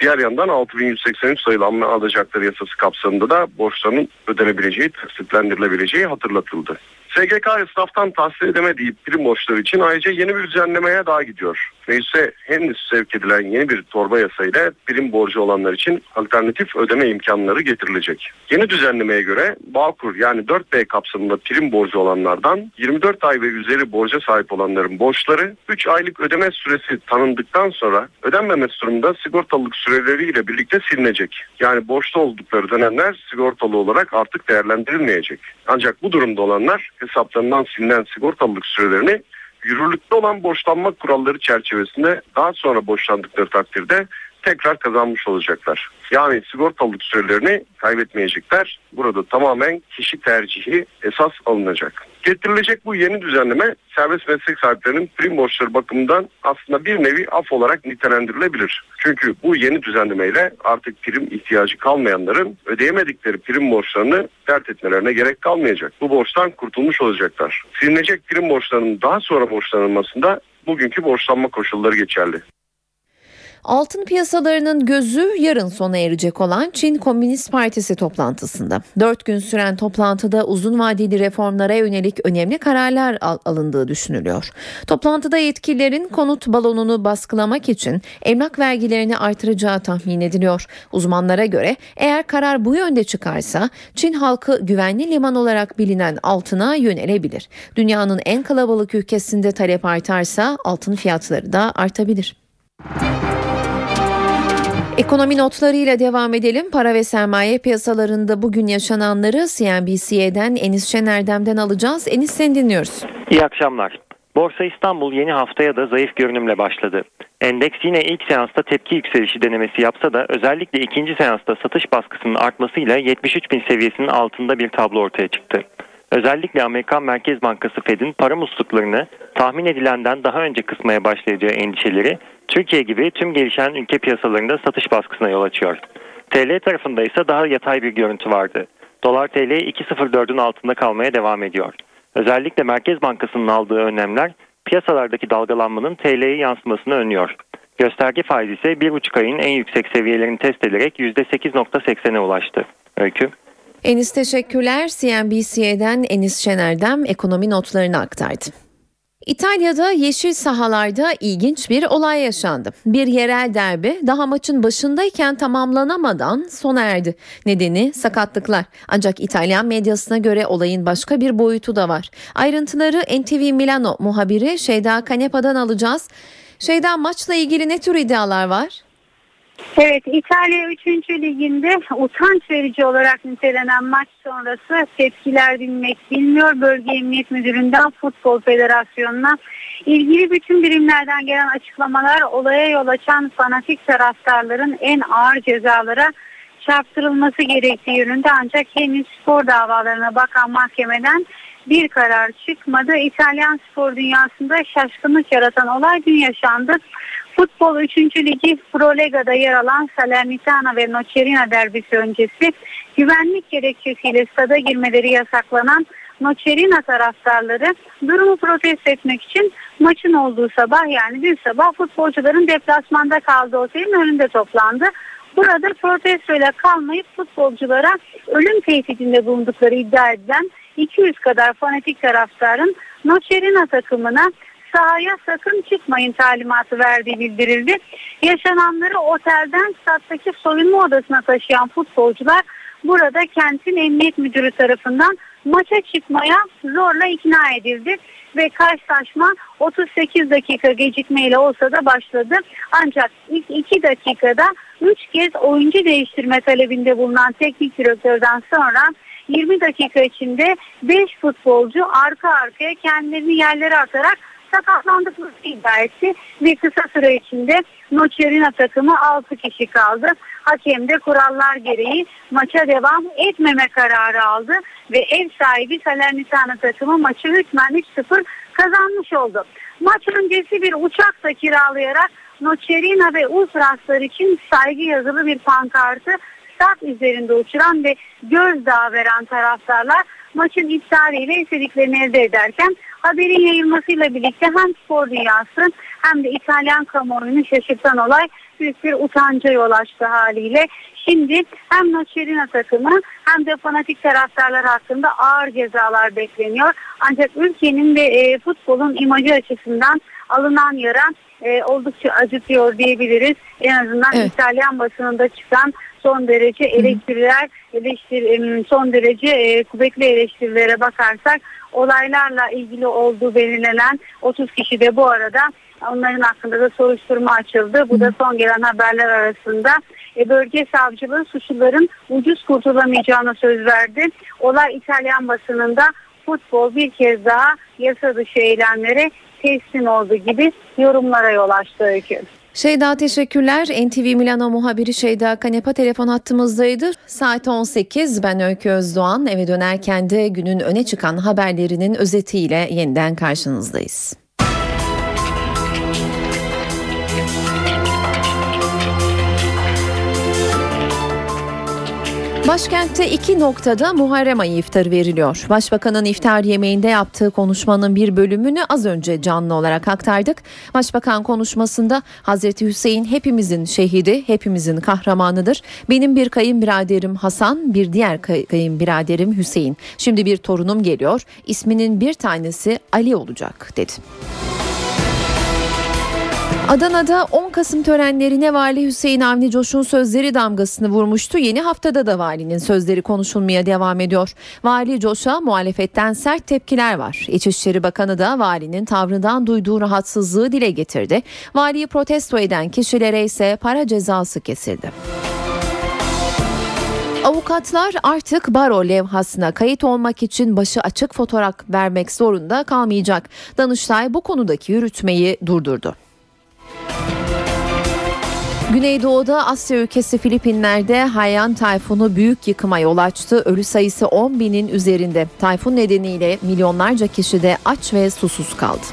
Diğer yandan 6183 sayılı amma alacakları yasası kapsamında da borçların ödenebileceği, taksitlendirilebileceği hatırlatıldı. SGK esnaftan tahsil edemediği prim borçları için ayrıca yeni bir düzenlemeye daha gidiyor. Meclise henüz sevk edilen yeni bir torba yasayla prim borcu olanlar için alternatif ödeme imkanları getirilecek. Yeni düzenlemeye göre Bağkur yani 4B kapsamında prim borcu olanlardan 24 ay ve üzeri borca sahip olanların borçları 3 aylık ödeme süresi tanındıktan sonra ödenmemesi durumunda sigortalılık süreleriyle birlikte silinecek. Yani borçlu oldukları dönemler sigortalı olarak artık değerlendirilmeyecek. Ancak bu durumda olanlar hesaplarından silinen sigortalılık sürelerini yürürlükte olan borçlanma kuralları çerçevesinde daha sonra borçlandıkları takdirde tekrar kazanmış olacaklar. Yani sigortalılık sürelerini kaybetmeyecekler. Burada tamamen kişi tercihi esas alınacak. Getirilecek bu yeni düzenleme serbest meslek sahiplerinin prim borçları bakımından aslında bir nevi af olarak nitelendirilebilir. Çünkü bu yeni düzenlemeyle artık prim ihtiyacı kalmayanların ödeyemedikleri prim borçlarını dert etmelerine gerek kalmayacak. Bu borçtan kurtulmuş olacaklar. Silinecek prim borçlarının daha sonra borçlanılmasında bugünkü borçlanma koşulları geçerli. Altın piyasalarının gözü yarın sona erecek olan Çin Komünist Partisi toplantısında. Dört gün süren toplantıda uzun vadeli reformlara yönelik önemli kararlar al- alındığı düşünülüyor. Toplantıda yetkililerin konut balonunu baskılamak için emlak vergilerini artıracağı tahmin ediliyor. Uzmanlara göre eğer karar bu yönde çıkarsa Çin halkı güvenli liman olarak bilinen altına yönelebilir. Dünyanın en kalabalık ülkesinde talep artarsa altın fiyatları da artabilir. Ekonomi notlarıyla devam edelim. Para ve sermaye piyasalarında bugün yaşananları CNBC'den Enis Şener'den alacağız. Enis seni dinliyoruz. İyi akşamlar. Borsa İstanbul yeni haftaya da zayıf görünümle başladı. Endeks yine ilk seansta tepki yükselişi denemesi yapsa da özellikle ikinci seansta satış baskısının artmasıyla 73 bin seviyesinin altında bir tablo ortaya çıktı. Özellikle Amerikan Merkez Bankası Fed'in para musluklarını tahmin edilenden daha önce kısmaya başlayacağı endişeleri Türkiye gibi tüm gelişen ülke piyasalarında satış baskısına yol açıyor. TL tarafında ise daha yatay bir görüntü vardı. Dolar TL 2.04'ün altında kalmaya devam ediyor. Özellikle Merkez Bankası'nın aldığı önlemler piyasalardaki dalgalanmanın TL'ye yansımasını önlüyor. Gösterge faizi ise 1,5 ayın en yüksek seviyelerini test ederek %8.80'e ulaştı. Öykü. Enis teşekkürler. CNBC'den Enis Şener'den ekonomi notlarını aktardı. İtalya'da yeşil sahalarda ilginç bir olay yaşandı. Bir yerel derbi daha maçın başındayken tamamlanamadan sona erdi. Nedeni sakatlıklar. Ancak İtalyan medyasına göre olayın başka bir boyutu da var. Ayrıntıları NTV Milano muhabiri Şeyda Kanepa'dan alacağız. Şeyda maçla ilgili ne tür iddialar var? Evet İtalya 3. liginde utanç verici olarak nitelenen maç sonrası tepkiler dinmek bilmiyor. Bölge Emniyet Müdürü'nden Futbol Federasyonu'na ilgili bütün birimlerden gelen açıklamalar olaya yol açan fanatik taraftarların en ağır cezalara çarptırılması gerektiği yönünde ancak henüz spor davalarına bakan mahkemeden bir karar çıkmadı. İtalyan spor dünyasında şaşkınlık yaratan olay dün yaşandı. Futbol 3. Ligi Prolega'da yer alan Salernitana ve Nocerina derbisi öncesi güvenlik gerekçesiyle stada girmeleri yasaklanan Nocerina taraftarları durumu protesto etmek için maçın olduğu sabah yani dün sabah futbolcuların deplasmanda kaldığı otelin önünde toplandı. Burada protestoyla kalmayıp futbolculara ölüm tehdidinde bulundukları iddia edilen 200 kadar fanatik taraftarın Nocerina takımına sahaya sakın çıkmayın talimatı verdiği bildirildi. Yaşananları otelden stattaki soyunma odasına taşıyan futbolcular burada kentin emniyet müdürü tarafından maça çıkmaya zorla ikna edildi ve karşılaşma 38 dakika gecikmeyle olsa da başladı. Ancak ilk 2 dakikada 3 kez oyuncu değiştirme talebinde bulunan teknik direktörden sonra 20 dakika içinde 5 futbolcu arka arkaya kendilerini yerlere atarak sakatlandıklarını iddia etti ve kısa süre içinde Nocerina takımı 6 kişi kaldı. Hakem de kurallar gereği maça devam etmeme kararı aldı ve ev sahibi Salernitana takımı maçı hükmen 3-0 kazanmış oldu. Maç öncesi bir uçak da kiralayarak Nocerina ve Ultraslar için saygı yazılı bir pankartı stat üzerinde uçuran ve gözdağı veren taraftarlar maçın iptaliyle istediklerini elde ederken haberin yayılmasıyla birlikte hem spor dünyası hem de İtalyan kamuoyunu şaşırtan olay büyük bir utanca yol açtı haliyle. Şimdi hem Nocerina takımı hem de fanatik taraftarlar hakkında ağır cezalar bekleniyor. Ancak ülkenin ve e, futbolun imajı açısından alınan yara e, oldukça acıtıyor diyebiliriz. En azından evet. İtalyan basınında çıkan son derece eleştiriler, eleştir, son derece e, kuvvetli eleştirilere bakarsak olaylarla ilgili olduğu belirlenen 30 kişi de bu arada onların hakkında da soruşturma açıldı. Bu da son gelen haberler arasında. E, bölge savcılığı suçluların ucuz kurtulamayacağına söz verdi. Olay İtalyan basınında futbol bir kez daha yasa dışı eylemlere teslim oldu gibi yorumlara yol açtı öykü. Şeyda teşekkürler. NTV Milano muhabiri Şeyda Kanepa telefon hattımızdaydı. Saat 18 ben Öykü Özdoğan eve dönerken de günün öne çıkan haberlerinin özetiyle yeniden karşınızdayız. Başkentte iki noktada Muharrem ayı iftarı veriliyor. Başbakanın iftar yemeğinde yaptığı konuşmanın bir bölümünü az önce canlı olarak aktardık. Başbakan konuşmasında Hazreti Hüseyin hepimizin şehidi, hepimizin kahramanıdır. Benim bir kayınbiraderim Hasan, bir diğer kay- kayınbiraderim Hüseyin. Şimdi bir torunum geliyor. İsminin bir tanesi Ali olacak dedi. Adana'da 10 Kasım törenlerine Vali Hüseyin Avni Coş'un sözleri damgasını vurmuştu. Yeni haftada da valinin sözleri konuşulmaya devam ediyor. Vali Coş'a muhalefetten sert tepkiler var. İçişleri Bakanı da valinin tavrından duyduğu rahatsızlığı dile getirdi. Valiyi protesto eden kişilere ise para cezası kesildi. Avukatlar artık baro levhasına kayıt olmak için başı açık fotoğraf vermek zorunda kalmayacak. Danıştay bu konudaki yürütmeyi durdurdu. Güneydoğu'da Asya ülkesi Filipinler'de Haiyan tayfunu büyük yıkıma yol açtı. Ölü sayısı 10 binin üzerinde. Tayfun nedeniyle milyonlarca kişi de aç ve susuz kaldı.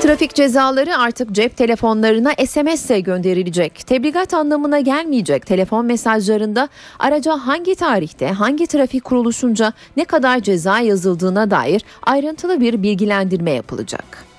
Trafik cezaları artık cep telefonlarına SMS ile gönderilecek. Tebligat anlamına gelmeyecek telefon mesajlarında araca hangi tarihte hangi trafik kuruluşunca ne kadar ceza yazıldığına dair ayrıntılı bir bilgilendirme yapılacak.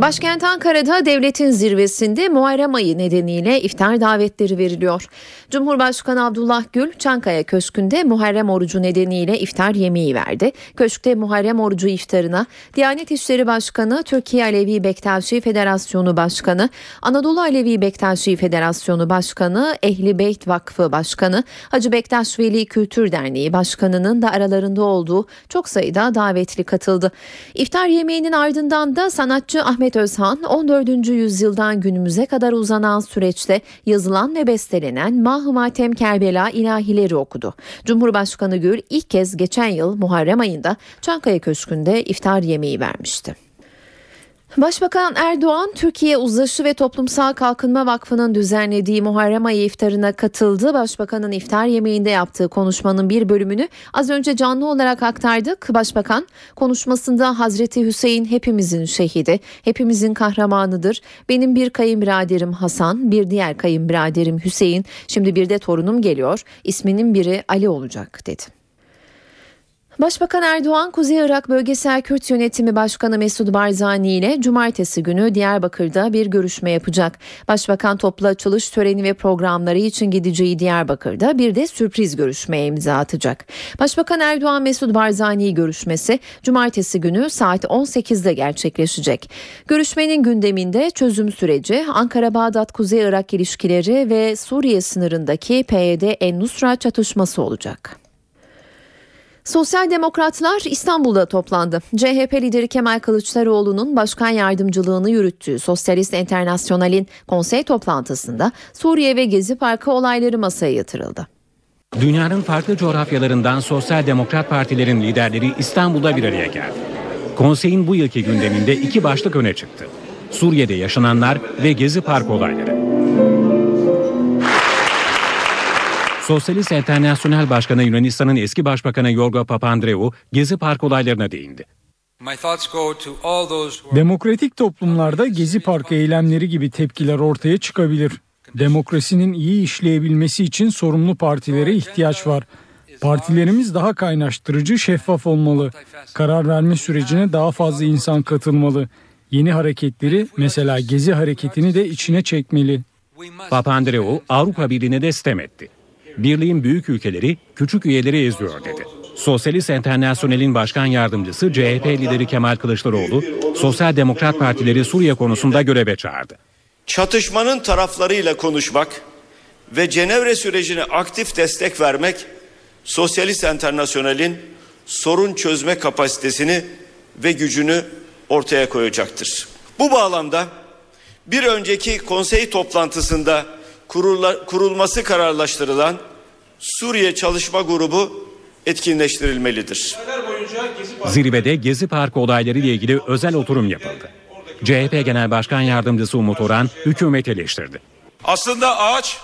Başkent Ankara'da devletin zirvesinde Muharrem ayı nedeniyle iftar davetleri veriliyor. Cumhurbaşkanı Abdullah Gül Çankaya Köşkü'nde Muharrem orucu nedeniyle iftar yemeği verdi. Köşkte Muharrem orucu iftarına Diyanet İşleri Başkanı, Türkiye Alevi Bektaşi Federasyonu Başkanı, Anadolu Alevi Bektaşi Federasyonu Başkanı, Ehli Beyt Vakfı Başkanı, Hacı Bektaş Veli Kültür Derneği Başkanı'nın da aralarında olduğu çok sayıda davetli katıldı. İftar yemeğinin ardından da sanatçı Ahmet Özhan 14. yüzyıldan günümüze kadar uzanan süreçte yazılan ve bestelenen Mah-ı Matem Kerbela ilahileri okudu. Cumhurbaşkanı Gül ilk kez geçen yıl Muharrem ayında Çankaya Köşkü'nde iftar yemeği vermişti. Başbakan Erdoğan, Türkiye Uzlaşı ve Toplumsal Kalkınma Vakfı'nın düzenlediği Muharrem ayı iftarına katıldı. Başbakanın iftar yemeğinde yaptığı konuşmanın bir bölümünü az önce canlı olarak aktardık. Başbakan konuşmasında Hazreti Hüseyin hepimizin şehidi, hepimizin kahramanıdır. Benim bir kayınbiraderim Hasan, bir diğer kayınbiraderim Hüseyin, şimdi bir de torunum geliyor. İsminin biri Ali olacak dedi. Başbakan Erdoğan, Kuzey Irak Bölgesel Kürt Yönetimi Başkanı Mesut Barzani ile cumartesi günü Diyarbakır'da bir görüşme yapacak. Başbakan toplu açılış töreni ve programları için gideceği Diyarbakır'da bir de sürpriz görüşmeye imza atacak. Başbakan Erdoğan Mesut Barzani görüşmesi cumartesi günü saat 18'de gerçekleşecek. Görüşmenin gündeminde çözüm süreci, Ankara-Bağdat Kuzey Irak ilişkileri ve Suriye sınırındaki PYD-En-Nusra çatışması olacak. Sosyal Demokratlar İstanbul'da toplandı. CHP lideri Kemal Kılıçdaroğlu'nun başkan yardımcılığını yürüttüğü Sosyalist Enternasyonal'in konsey toplantısında Suriye ve Gezi Parkı olayları masaya yatırıldı. Dünyanın farklı coğrafyalarından sosyal demokrat partilerin liderleri İstanbul'da bir araya geldi. Konseyin bu yılki gündeminde iki başlık öne çıktı. Suriye'de yaşananlar ve Gezi Park olayları. Sosyalist Enternasyonel Başkanı Yunanistan'ın eski başbakanı Yorgo Papandreou Gezi Park olaylarına değindi. Demokratik toplumlarda Gezi Parkı eylemleri gibi tepkiler ortaya çıkabilir. Demokrasinin iyi işleyebilmesi için sorumlu partilere ihtiyaç var. Partilerimiz daha kaynaştırıcı, şeffaf olmalı. Karar verme sürecine daha fazla insan katılmalı. Yeni hareketleri, mesela Gezi hareketini de içine çekmeli. Papandreou Avrupa Birliği'ne de sitem etti. Birliğin büyük ülkeleri küçük üyeleri eziyor dedi. Sosyalist Enternasyonel'in başkan yardımcısı CHP lideri Kemal Kılıçdaroğlu, Sosyal Demokrat Partileri Suriye konusunda göreve çağırdı. Çatışmanın taraflarıyla konuşmak ve Cenevre sürecine aktif destek vermek Sosyalist Enternasyonel'in sorun çözme kapasitesini ve gücünü ortaya koyacaktır. Bu bağlamda bir önceki konsey toplantısında kurulması kararlaştırılan Suriye Çalışma Grubu etkinleştirilmelidir. Zirvede Gezi Parkı olayları ile ilgili özel oturum yapıldı. CHP Genel Başkan Yardımcısı Umut Orhan hükümet eleştirdi. Aslında ağaç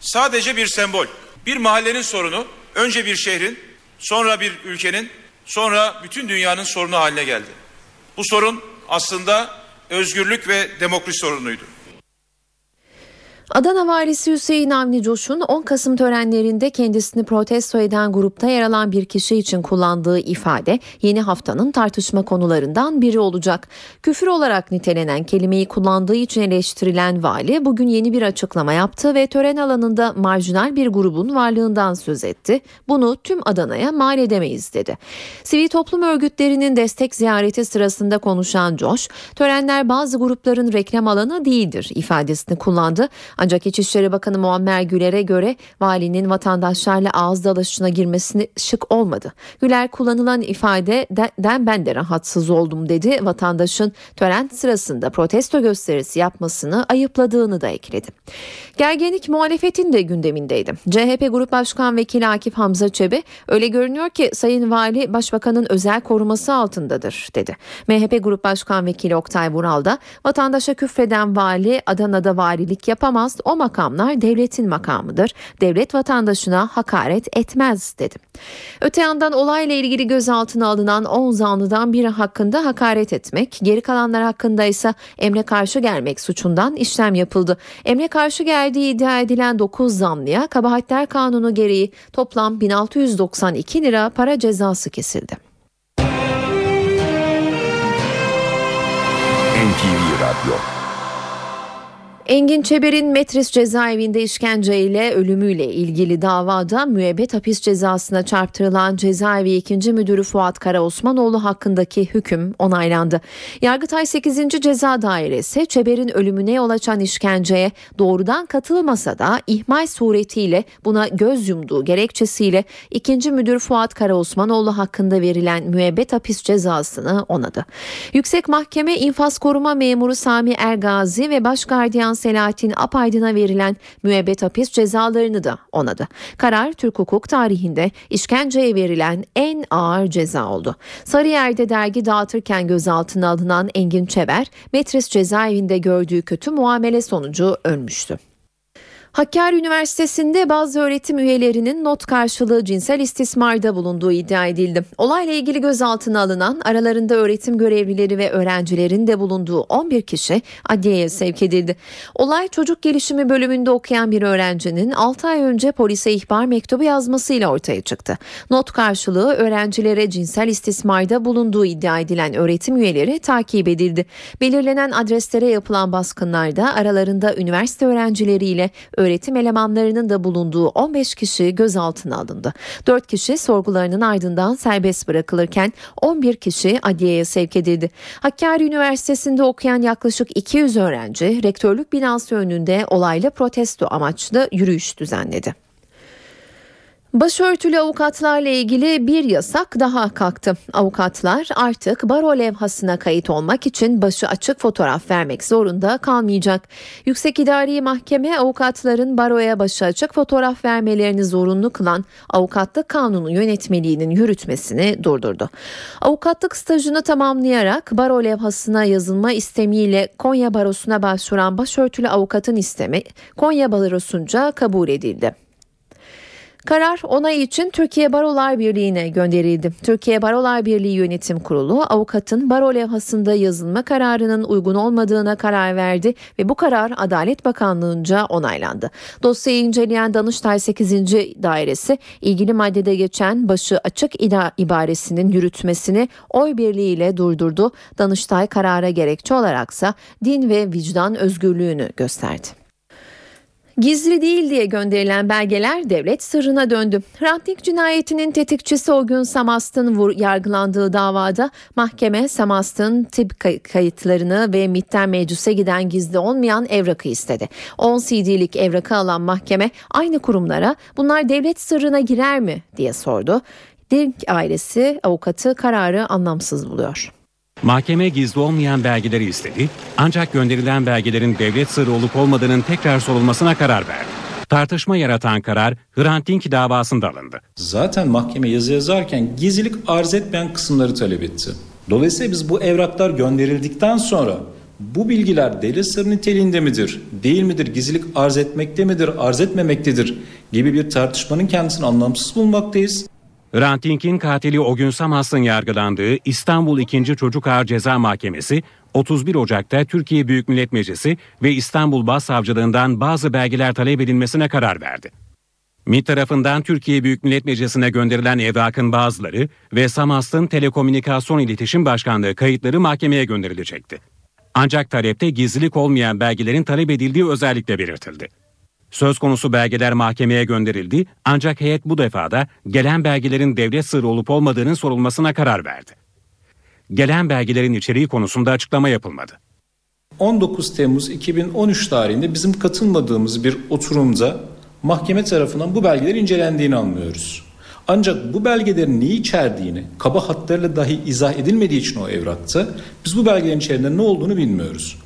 sadece bir sembol. Bir mahallenin sorunu önce bir şehrin, sonra bir ülkenin, sonra bütün dünyanın sorunu haline geldi. Bu sorun aslında özgürlük ve demokrasi sorunuydu. Adana valisi Hüseyin Avni Coş'un 10 Kasım törenlerinde kendisini protesto eden grupta yer alan bir kişi için kullandığı ifade yeni haftanın tartışma konularından biri olacak. Küfür olarak nitelenen kelimeyi kullandığı için eleştirilen vali bugün yeni bir açıklama yaptı ve tören alanında marjinal bir grubun varlığından söz etti. Bunu tüm Adana'ya mal edemeyiz dedi. Sivil toplum örgütlerinin destek ziyareti sırasında konuşan Coş, törenler bazı grupların reklam alanı değildir ifadesini kullandı. Ancak İçişleri Bakanı Muammer Güler'e göre valinin vatandaşlarla ağız dalaşına girmesini şık olmadı. Güler kullanılan ifadeden ben de rahatsız oldum dedi. Vatandaşın tören sırasında protesto gösterisi yapmasını ayıpladığını da ekledi. Gerginlik muhalefetin de gündemindeydi. CHP Grup Başkan Vekili Akif Hamza Çebi öyle görünüyor ki Sayın Vali Başbakanın özel koruması altındadır dedi. MHP Grup Başkan Vekili Oktay Vural da vatandaşa küfreden vali Adana'da valilik yapamaz o makamlar devletin makamıdır. Devlet vatandaşına hakaret etmez dedi. Öte yandan olayla ilgili gözaltına alınan 10 zanlıdan biri hakkında hakaret etmek, geri kalanlar hakkında ise emre karşı gelmek suçundan işlem yapıldı. Emre karşı geldiği iddia edilen 9 zanlıya kabahatler kanunu gereği toplam 1692 lira para cezası kesildi. NTV Radyo Engin Çeber'in Metris cezaevinde işkenceyle ölümüyle ilgili davada müebbet hapis cezasına çarptırılan cezaevi 2. müdürü Fuat Karaosmanoğlu hakkındaki hüküm onaylandı. Yargıtay 8. Ceza Dairesi Çeber'in ölümüne yol açan işkenceye doğrudan katılmasa da ihmal suretiyle buna göz yumduğu gerekçesiyle 2. müdür Fuat Karaosmanoğlu hakkında verilen müebbet hapis cezasını onadı. Yüksek Mahkeme infaz koruma memuru Sami Ergazi ve başgardiyan Selahattin Apaydın'a verilen müebbet hapis cezalarını da onadı. Karar Türk hukuk tarihinde işkenceye verilen en ağır ceza oldu. Sarıyer'de dergi dağıtırken gözaltına alınan Engin Çeber, Metris cezaevinde gördüğü kötü muamele sonucu ölmüştü. Hakkari Üniversitesi'nde bazı öğretim üyelerinin not karşılığı cinsel istismarda bulunduğu iddia edildi. Olayla ilgili gözaltına alınan aralarında öğretim görevlileri ve öğrencilerin de bulunduğu 11 kişi adliyeye sevk edildi. Olay çocuk gelişimi bölümünde okuyan bir öğrencinin 6 ay önce polise ihbar mektubu yazmasıyla ortaya çıktı. Not karşılığı öğrencilere cinsel istismarda bulunduğu iddia edilen öğretim üyeleri takip edildi. Belirlenen adreslere yapılan baskınlarda aralarında üniversite öğrencileriyle öğretim elemanlarının da bulunduğu 15 kişi gözaltına alındı. 4 kişi sorgularının ardından serbest bırakılırken 11 kişi adliyeye sevk edildi. Hakkari Üniversitesi'nde okuyan yaklaşık 200 öğrenci rektörlük binası önünde olayla protesto amaçlı yürüyüş düzenledi. Başörtülü avukatlarla ilgili bir yasak daha kalktı. Avukatlar artık baro levhasına kayıt olmak için başı açık fotoğraf vermek zorunda kalmayacak. Yüksek İdari Mahkeme avukatların baroya başı açık fotoğraf vermelerini zorunlu kılan avukatlık kanunu yönetmeliğinin yürütmesini durdurdu. Avukatlık stajını tamamlayarak baro levhasına yazılma istemiyle Konya Barosu'na başvuran başörtülü avukatın istemi Konya Barosu'nca kabul edildi. Karar onay için Türkiye Barolar Birliği'ne gönderildi. Türkiye Barolar Birliği Yönetim Kurulu avukatın baro levhasında yazılma kararının uygun olmadığına karar verdi ve bu karar Adalet Bakanlığı'nca onaylandı. Dosyayı inceleyen Danıştay 8. Dairesi ilgili maddede geçen başı açık ida ibaresinin yürütmesini oy birliğiyle durdurdu. Danıştay karara gerekçe olaraksa din ve vicdan özgürlüğünü gösterdi. Gizli değil diye gönderilen belgeler devlet sırrına döndü. Hrantlik cinayetinin tetikçisi o gün Samast'ın vur, yargılandığı davada mahkeme Samast'ın tip kayıtlarını ve MİT'ten meclise giden gizli olmayan evrakı istedi. 10 CD'lik evrakı alan mahkeme aynı kurumlara bunlar devlet sırrına girer mi diye sordu. Dink ailesi avukatı kararı anlamsız buluyor. Mahkeme gizli olmayan belgeleri istedi ancak gönderilen belgelerin devlet sırrı olup olmadığının tekrar sorulmasına karar verdi. Tartışma yaratan karar Hrant Dink davasında alındı. Zaten mahkeme yazı yazarken gizlilik arz etmeyen kısımları talep etti. Dolayısıyla biz bu evraklar gönderildikten sonra bu bilgiler devlet sırrı niteliğinde midir, değil midir, gizlilik arz etmekte midir, arz etmemektedir gibi bir tartışmanın kendisini anlamsız bulmaktayız. Hrant Dink'in katili o gün yargılandığı İstanbul 2. Çocuk Ağır Ceza Mahkemesi 31 Ocak'ta Türkiye Büyük Millet Meclisi ve İstanbul Başsavcılığından bazı belgeler talep edilmesine karar verdi. MİT tarafından Türkiye Büyük Millet Meclisi'ne gönderilen evrakın bazıları ve Samas'ın Telekomünikasyon İletişim Başkanlığı kayıtları mahkemeye gönderilecekti. Ancak talepte gizlilik olmayan belgelerin talep edildiği özellikle belirtildi. Söz konusu belgeler mahkemeye gönderildi ancak heyet bu defada gelen belgelerin devlet sırrı olup olmadığının sorulmasına karar verdi. Gelen belgelerin içeriği konusunda açıklama yapılmadı. 19 Temmuz 2013 tarihinde bizim katılmadığımız bir oturumda mahkeme tarafından bu belgelerin incelendiğini anlıyoruz. Ancak bu belgelerin neyi içerdiğini kaba hatlarıyla dahi izah edilmediği için o evrakta biz bu belgelerin içerisinde ne olduğunu bilmiyoruz.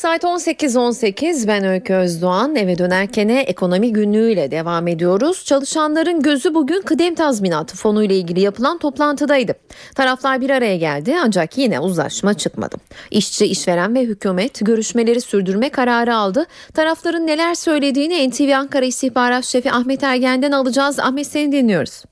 Saat 18.18 ben Öykü Özdoğan eve dönerken ekonomi günlüğüyle devam ediyoruz. Çalışanların gözü bugün kıdem tazminatı fonu ile ilgili yapılan toplantıdaydı. Taraflar bir araya geldi ancak yine uzlaşma çıkmadı. İşçi, işveren ve hükümet görüşmeleri sürdürme kararı aldı. Tarafların neler söylediğini NTV Ankara İstihbarat Şefi Ahmet Ergen'den alacağız. Ahmet seni dinliyoruz.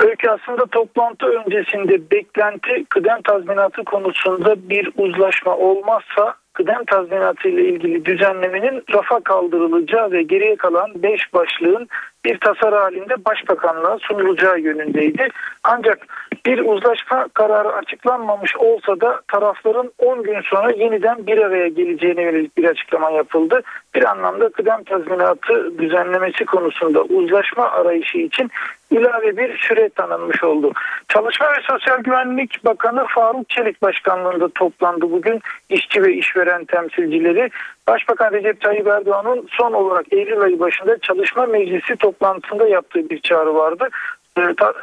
Öykü aslında toplantı öncesinde beklenti kıdem tazminatı konusunda bir uzlaşma olmazsa kıdem tazminatı ile ilgili düzenlemenin rafa kaldırılacağı ve geriye kalan 5 başlığın bir tasarı halinde başbakanlığa sunulacağı yönündeydi. Ancak bir uzlaşma kararı açıklanmamış olsa da tarafların 10 gün sonra yeniden bir araya geleceğine yönelik bir açıklama yapıldı. Bir anlamda kıdem tazminatı düzenlemesi konusunda uzlaşma arayışı için ilave bir süre tanınmış oldu. Çalışma ve Sosyal Güvenlik Bakanı Faruk Çelik başkanlığında toplandı bugün işçi ve işveren temsilcileri. Başbakan Recep Tayyip Erdoğan'ın son olarak Eylül ayı başında çalışma meclisi toplantısında yaptığı bir çağrı vardı.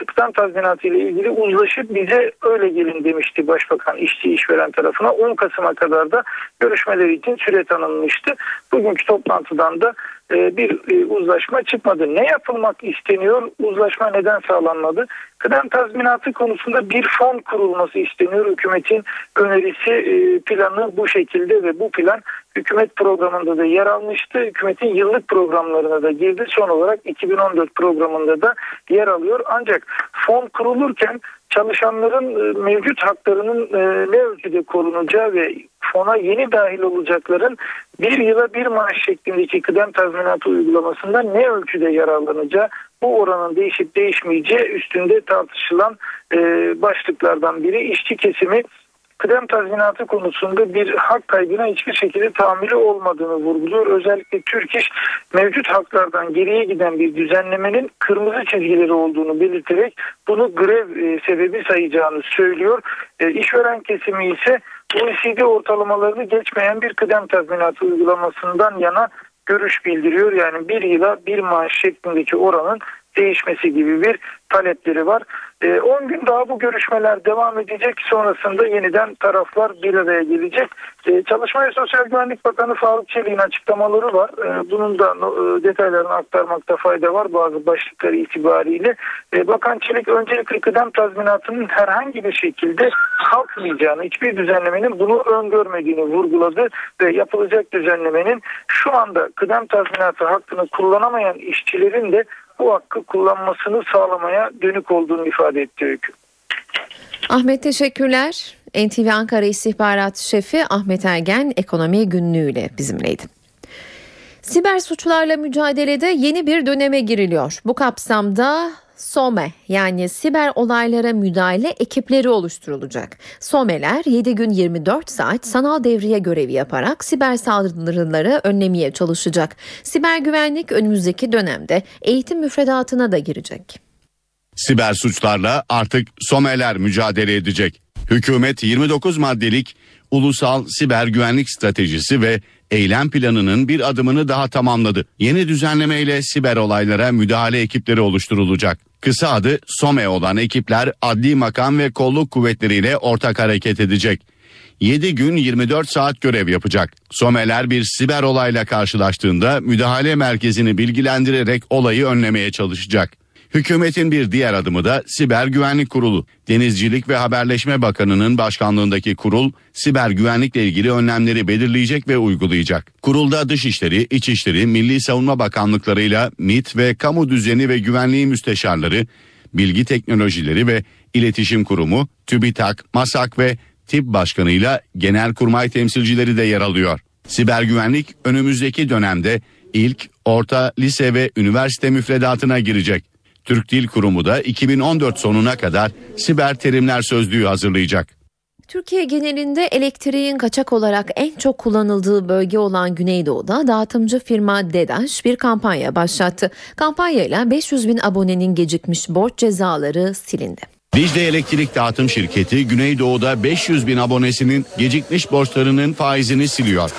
Kıdem tazminatı ile ilgili uzlaşıp bize öyle gelin demişti Başbakan işçi işveren tarafına. 10 Kasım'a kadar da görüşmeler için süre tanınmıştı. Bugünkü toplantıdan da bir uzlaşma çıkmadı. Ne yapılmak isteniyor? Uzlaşma neden sağlanmadı? Kıdem tazminatı konusunda bir fon kurulması isteniyor. Hükümetin önerisi planı bu şekilde ve bu plan hükümet programında da yer almıştı. Hükümetin yıllık programlarına da girdi. Son olarak 2014 programında da yer alıyor. Ancak fon kurulurken çalışanların mevcut haklarının ne ölçüde korunacağı ve fona yeni dahil olacakların bir yıla bir maaş şeklindeki kıdem tazminatı uygulamasında ne ölçüde yararlanacağı bu oranın değişip değişmeyeceği üstünde tartışılan başlıklardan biri. İşçi kesimi kıdem tazminatı konusunda bir hak kaybına hiçbir şekilde tahammülü olmadığını vurguluyor. Özellikle Türk İş mevcut haklardan geriye giden bir düzenlemenin kırmızı çizgileri olduğunu belirterek bunu grev sebebi sayacağını söylüyor. İşveren kesimi ise OECD ortalamalarını geçmeyen bir kıdem tazminatı uygulamasından yana görüş bildiriyor. Yani bir yıla bir maaş şeklindeki oranın değişmesi gibi bir talepleri var. 10 gün daha bu görüşmeler devam edecek. Sonrasında yeniden taraflar bir araya gelecek. Çalışma ve Sosyal Güvenlik Bakanı Faruk Çelik'in açıklamaları var. Bunun da detaylarını aktarmakta fayda var bazı başlıkları itibariyle. Bakan Çelik öncelikle kıdem tazminatının herhangi bir şekilde kalkmayacağını, hiçbir düzenlemenin bunu öngörmediğini vurguladı ve yapılacak düzenlemenin şu anda kıdem tazminatı hakkını kullanamayan işçilerin de bu hakkı kullanmasını sağlamaya dönük olduğunu ifade etti Öykü. Ahmet teşekkürler. NTV Ankara İstihbarat Şefi Ahmet Ergen ekonomi günlüğüyle bizimleydi. Siber suçlarla mücadelede yeni bir döneme giriliyor. Bu kapsamda SOME yani siber olaylara müdahale ekipleri oluşturulacak. SOME'ler 7 gün 24 saat sanal devriye görevi yaparak siber saldırıları önlemeye çalışacak. Siber güvenlik önümüzdeki dönemde eğitim müfredatına da girecek. Siber suçlarla artık SOME'ler mücadele edecek. Hükümet 29 maddelik ulusal siber güvenlik stratejisi ve eylem planının bir adımını daha tamamladı. Yeni düzenlemeyle siber olaylara müdahale ekipleri oluşturulacak. Kısa adı SOME olan ekipler adli makam ve kolluk kuvvetleriyle ortak hareket edecek. 7 gün 24 saat görev yapacak. SOME'ler bir siber olayla karşılaştığında müdahale merkezini bilgilendirerek olayı önlemeye çalışacak. Hükümetin bir diğer adımı da Siber Güvenlik Kurulu. Denizcilik ve Haberleşme Bakanı'nın başkanlığındaki kurul siber güvenlikle ilgili önlemleri belirleyecek ve uygulayacak. Kurulda Dışişleri, İçişleri, Milli Savunma Bakanlıklarıyla MİT ve Kamu Düzeni ve Güvenliği Müsteşarları, Bilgi Teknolojileri ve İletişim Kurumu, TÜBİTAK, MASAK ve TİP Başkanı'yla Genelkurmay temsilcileri de yer alıyor. Siber güvenlik önümüzdeki dönemde ilk, orta, lise ve üniversite müfredatına girecek. Türk Dil Kurumu da 2014 sonuna kadar siber terimler sözlüğü hazırlayacak. Türkiye genelinde elektriğin kaçak olarak en çok kullanıldığı bölge olan Güneydoğu'da dağıtımcı firma DEDAŞ bir kampanya başlattı. Kampanyayla 500 bin abonenin gecikmiş borç cezaları silindi. Dicle Elektrik Dağıtım Şirketi Güneydoğu'da 500 bin abonesinin gecikmiş borçlarının faizini siliyor.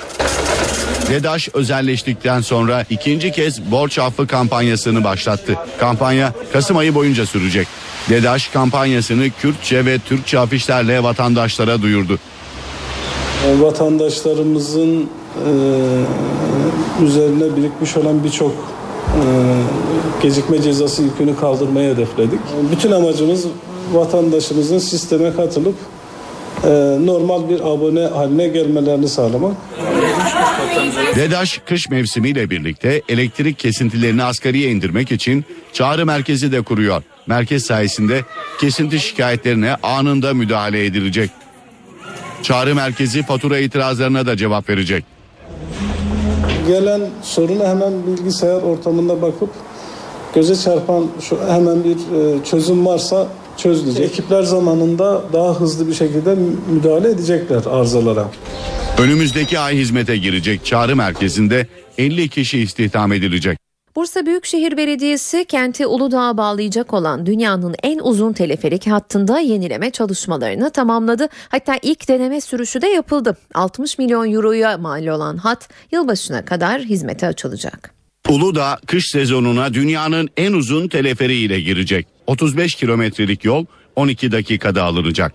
DEDAŞ özelleştikten sonra ikinci kez borç affı kampanyasını başlattı. Kampanya Kasım ayı boyunca sürecek. DEDAŞ kampanyasını Kürtçe ve Türkçe afişlerle vatandaşlara duyurdu. Vatandaşlarımızın e, üzerine birikmiş olan birçok e, gecikme cezası yükünü kaldırmayı hedefledik. Bütün amacımız vatandaşımızın sisteme katılıp normal bir abone haline gelmelerini sağlamak. DEDAŞ kış mevsimiyle birlikte elektrik kesintilerini asgariye indirmek için çağrı merkezi de kuruyor. Merkez sayesinde kesinti şikayetlerine anında müdahale edilecek. Çağrı merkezi fatura itirazlarına da cevap verecek. Gelen sorunu hemen bilgisayar ortamında bakıp göze çarpan şu hemen bir e, çözüm varsa çözülecek. Ekipler zamanında daha hızlı bir şekilde müdahale edecekler arızalara. Önümüzdeki ay hizmete girecek çağrı merkezinde 50 kişi istihdam edilecek. Bursa Büyükşehir Belediyesi kenti Uludağ'a bağlayacak olan dünyanın en uzun teleferik hattında yenileme çalışmalarını tamamladı. Hatta ilk deneme sürüşü de yapıldı. 60 milyon euroya mal olan hat yılbaşına kadar hizmete açılacak. Uludağ kış sezonuna dünyanın en uzun teleferiğiyle girecek. 35 kilometrelik yol 12 dakikada alınacak.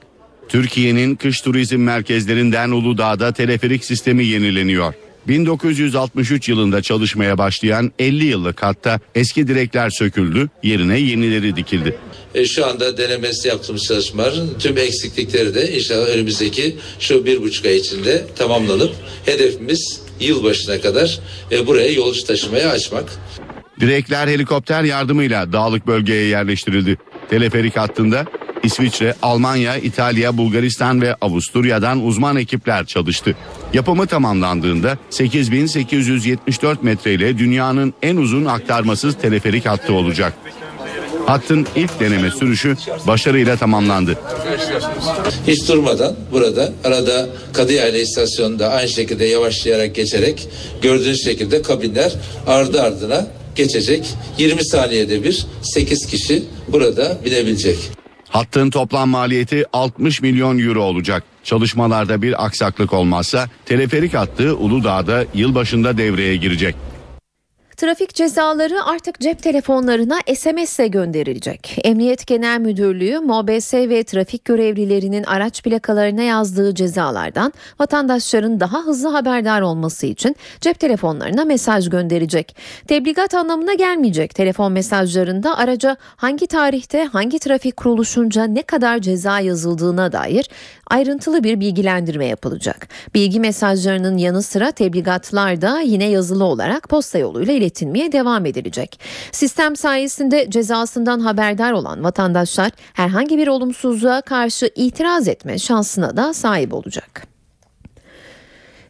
Türkiye'nin kış turizm merkezlerinden Uludağ'da teleferik sistemi yenileniyor. 1963 yılında çalışmaya başlayan 50 yıllık hatta eski direkler söküldü, yerine yenileri dikildi. E, şu anda denemesi yaptığımız çalışmaların tüm eksiklikleri de inşallah önümüzdeki şu bir buçuk ay içinde tamamlanıp hedefimiz yılbaşına kadar e, buraya yolcu taşımaya açmak. Direkler helikopter yardımıyla dağlık bölgeye yerleştirildi. Teleferik hattında İsviçre, Almanya, İtalya, Bulgaristan ve Avusturya'dan uzman ekipler çalıştı. Yapımı tamamlandığında 8874 metre ile dünyanın en uzun aktarmasız teleferik hattı olacak. Hattın ilk deneme sürüşü başarıyla tamamlandı. Hiç durmadan burada arada Kadıyayla istasyonunda aynı şekilde yavaşlayarak geçerek gördüğünüz şekilde kabinler ardı ardına geçecek. 20 saniyede bir 8 kişi burada binebilecek. Hattın toplam maliyeti 60 milyon euro olacak. Çalışmalarda bir aksaklık olmazsa teleferik hattı Uludağ'da yılbaşında devreye girecek. Trafik cezaları artık cep telefonlarına SMS ile gönderilecek. Emniyet Genel Müdürlüğü, MOBS ve trafik görevlilerinin araç plakalarına yazdığı cezalardan vatandaşların daha hızlı haberdar olması için cep telefonlarına mesaj gönderecek. Tebligat anlamına gelmeyecek telefon mesajlarında araca hangi tarihte hangi trafik kuruluşunca ne kadar ceza yazıldığına dair ayrıntılı bir bilgilendirme yapılacak. Bilgi mesajlarının yanı sıra tebligatlar da yine yazılı olarak posta yoluyla iletilmeye devam edilecek. Sistem sayesinde cezasından haberdar olan vatandaşlar herhangi bir olumsuzluğa karşı itiraz etme şansına da sahip olacak.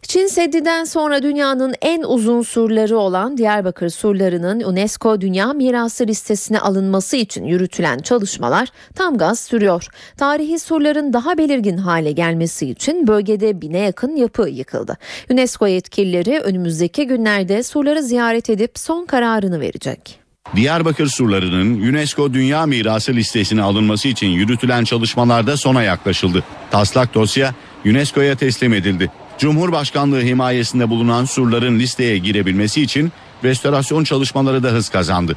Çin Seddi'den sonra dünyanın en uzun surları olan Diyarbakır surlarının UNESCO Dünya Mirası listesine alınması için yürütülen çalışmalar tam gaz sürüyor. Tarihi surların daha belirgin hale gelmesi için bölgede bine yakın yapı yıkıldı. UNESCO yetkilileri önümüzdeki günlerde surları ziyaret edip son kararını verecek. Diyarbakır surlarının UNESCO Dünya Mirası listesine alınması için yürütülen çalışmalarda sona yaklaşıldı. Taslak dosya UNESCO'ya teslim edildi. Cumhurbaşkanlığı himayesinde bulunan surların listeye girebilmesi için restorasyon çalışmaları da hız kazandı.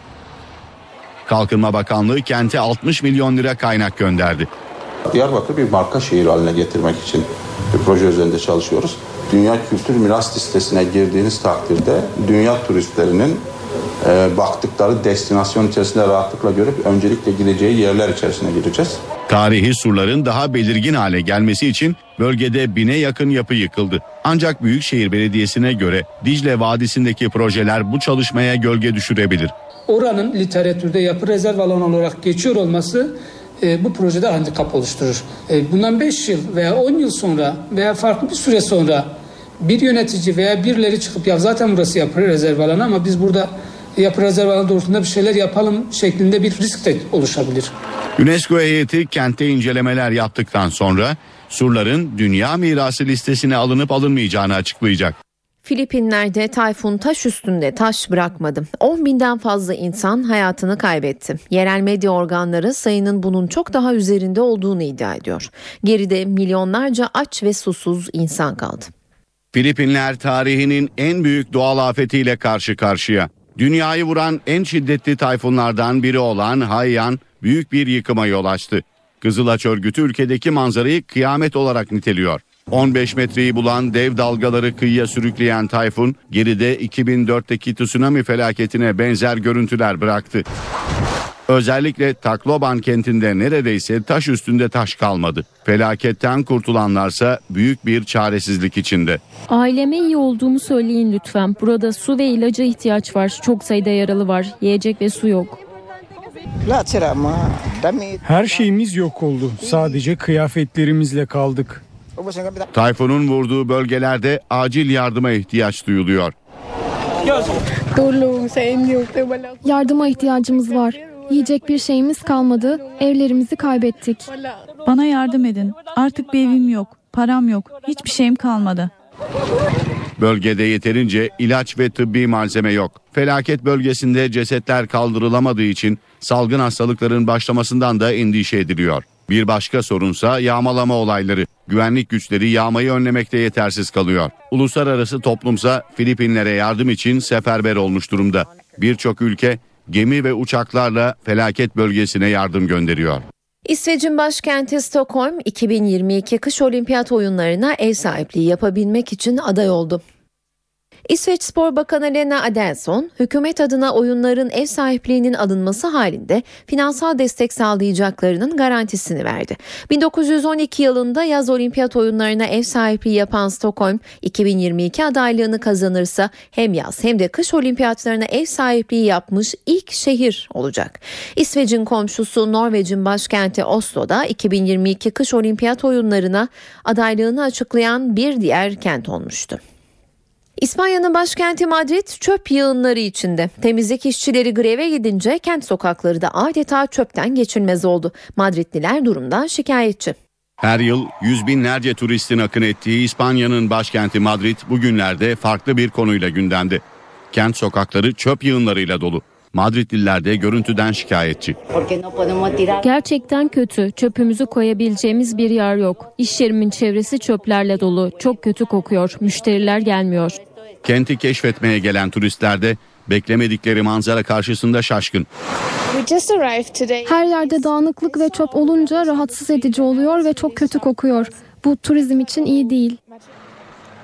Kalkınma Bakanlığı kente 60 milyon lira kaynak gönderdi. Diyarbakır bir marka şehir haline getirmek için bir proje üzerinde çalışıyoruz. Dünya Kültür Miras listesine girdiğiniz takdirde dünya turistlerinin e, baktıkları destinasyon içerisinde rahatlıkla görüp öncelikle gideceği yerler içerisine gireceğiz. Tarihi surların daha belirgin hale gelmesi için bölgede bine yakın yapı yıkıldı. Ancak Büyükşehir Belediyesi'ne göre Dicle Vadisi'ndeki projeler bu çalışmaya gölge düşürebilir. Oranın literatürde yapı rezerv alanı olarak geçiyor olması e, bu projede handikap oluşturur. E, bundan 5 yıl veya 10 yıl sonra veya farklı bir süre sonra bir yönetici veya birileri çıkıp ya zaten burası yapı rezerv alanı ama biz burada yapı rezerv alanı doğrultusunda bir şeyler yapalım şeklinde bir risk de oluşabilir. UNESCO heyeti kentte incelemeler yaptıktan sonra surların dünya mirası listesine alınıp alınmayacağını açıklayacak. Filipinler'de tayfun taş üstünde taş bırakmadı. 10 binden fazla insan hayatını kaybetti. Yerel medya organları sayının bunun çok daha üzerinde olduğunu iddia ediyor. Geride milyonlarca aç ve susuz insan kaldı. Filipinler tarihinin en büyük doğal afetiyle karşı karşıya. Dünyayı vuran en şiddetli tayfunlardan biri olan Haiyan büyük bir yıkıma yol açtı. Kızılaç örgütü ülkedeki manzarayı kıyamet olarak niteliyor. 15 metreyi bulan dev dalgaları kıyıya sürükleyen tayfun geride 2004'teki tsunami felaketine benzer görüntüler bıraktı. Özellikle Tacloban kentinde neredeyse taş üstünde taş kalmadı. Felaketten kurtulanlarsa büyük bir çaresizlik içinde. Aileme iyi olduğumu söyleyin lütfen. Burada su ve ilaca ihtiyaç var. Çok sayıda yaralı var. Yiyecek ve su yok. Her şeyimiz yok oldu. Sadece kıyafetlerimizle kaldık. Tayfunun vurduğu bölgelerde acil yardıma ihtiyaç duyuluyor. Yardıma ihtiyacımız var. Yiyecek bir şeyimiz kalmadı. Evlerimizi kaybettik. Bana yardım edin. Artık bir evim yok, param yok, hiçbir şeyim kalmadı. Bölgede yeterince ilaç ve tıbbi malzeme yok. Felaket bölgesinde cesetler kaldırılamadığı için salgın hastalıkların başlamasından da endişe ediliyor. Bir başka sorunsa yağmalama olayları. Güvenlik güçleri yağmayı önlemekte yetersiz kalıyor. Uluslararası toplumsa Filipinlere yardım için seferber olmuş durumda. Birçok ülke gemi ve uçaklarla felaket bölgesine yardım gönderiyor. İsveç'in başkenti Stockholm 2022 kış olimpiyat oyunlarına ev sahipliği yapabilmek için aday oldu. İsveç Spor Bakanı Lena Adelson, hükümet adına oyunların ev sahipliğinin alınması halinde finansal destek sağlayacaklarının garantisini verdi. 1912 yılında yaz olimpiyat oyunlarına ev sahipliği yapan Stockholm, 2022 adaylığını kazanırsa hem yaz hem de kış olimpiyatlarına ev sahipliği yapmış ilk şehir olacak. İsveç'in komşusu Norveç'in başkenti Oslo'da 2022 kış olimpiyat oyunlarına adaylığını açıklayan bir diğer kent olmuştu. İspanya'nın başkenti Madrid çöp yığınları içinde. Temizlik işçileri greve gidince kent sokakları da adeta çöpten geçilmez oldu. Madridliler durumdan şikayetçi. Her yıl yüz binlerce turistin akın ettiği İspanya'nın başkenti Madrid bugünlerde farklı bir konuyla gündemde. Kent sokakları çöp yığınlarıyla dolu. Madridliler de görüntüden şikayetçi. Gerçekten kötü. Çöpümüzü koyabileceğimiz bir yer yok. İş yerimin çevresi çöplerle dolu. Çok kötü kokuyor. Müşteriler gelmiyor. Kenti keşfetmeye gelen turistler de beklemedikleri manzara karşısında şaşkın. Her yerde dağınıklık ve çöp olunca rahatsız edici oluyor ve çok kötü kokuyor. Bu turizm için iyi değil.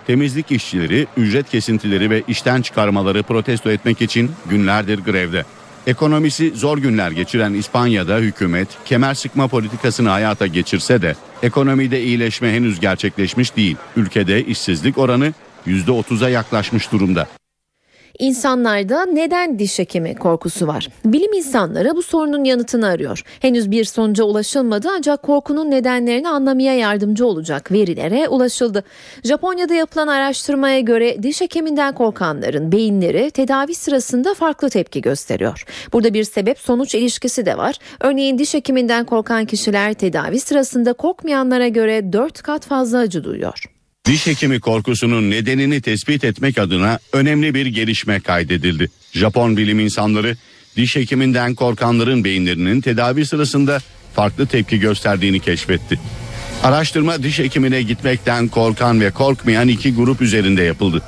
Temizlik işçileri ücret kesintileri ve işten çıkarmaları protesto etmek için günlerdir grevde. Ekonomisi zor günler geçiren İspanya'da hükümet kemer sıkma politikasını hayata geçirse de ekonomide iyileşme henüz gerçekleşmiş değil. Ülkede işsizlik oranı %30'a yaklaşmış durumda. İnsanlarda neden diş hekimi korkusu var? Bilim insanları bu sorunun yanıtını arıyor. Henüz bir sonuca ulaşılmadı ancak korkunun nedenlerini anlamaya yardımcı olacak verilere ulaşıldı. Japonya'da yapılan araştırmaya göre diş hekiminden korkanların beyinleri tedavi sırasında farklı tepki gösteriyor. Burada bir sebep sonuç ilişkisi de var. Örneğin diş hekiminden korkan kişiler tedavi sırasında korkmayanlara göre 4 kat fazla acı duyuyor. Diş hekimi korkusunun nedenini tespit etmek adına önemli bir gelişme kaydedildi. Japon bilim insanları diş hekiminden korkanların beyinlerinin tedavi sırasında farklı tepki gösterdiğini keşfetti. Araştırma diş hekimine gitmekten korkan ve korkmayan iki grup üzerinde yapıldı.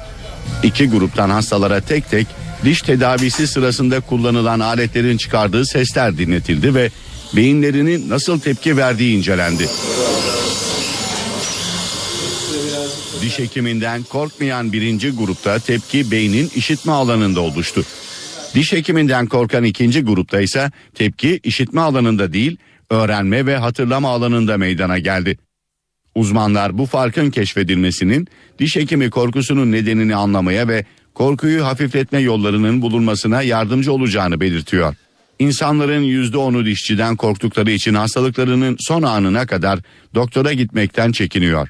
İki gruptan hastalara tek tek diş tedavisi sırasında kullanılan aletlerin çıkardığı sesler dinletildi ve beyinlerinin nasıl tepki verdiği incelendi. Diş hekiminden korkmayan birinci grupta tepki beynin işitme alanında oluştu. Diş hekiminden korkan ikinci grupta ise tepki işitme alanında değil, öğrenme ve hatırlama alanında meydana geldi. Uzmanlar bu farkın keşfedilmesinin diş hekimi korkusunun nedenini anlamaya ve korkuyu hafifletme yollarının bulunmasına yardımcı olacağını belirtiyor. İnsanların %10'u dişçiden korktukları için hastalıklarının son anına kadar doktora gitmekten çekiniyor.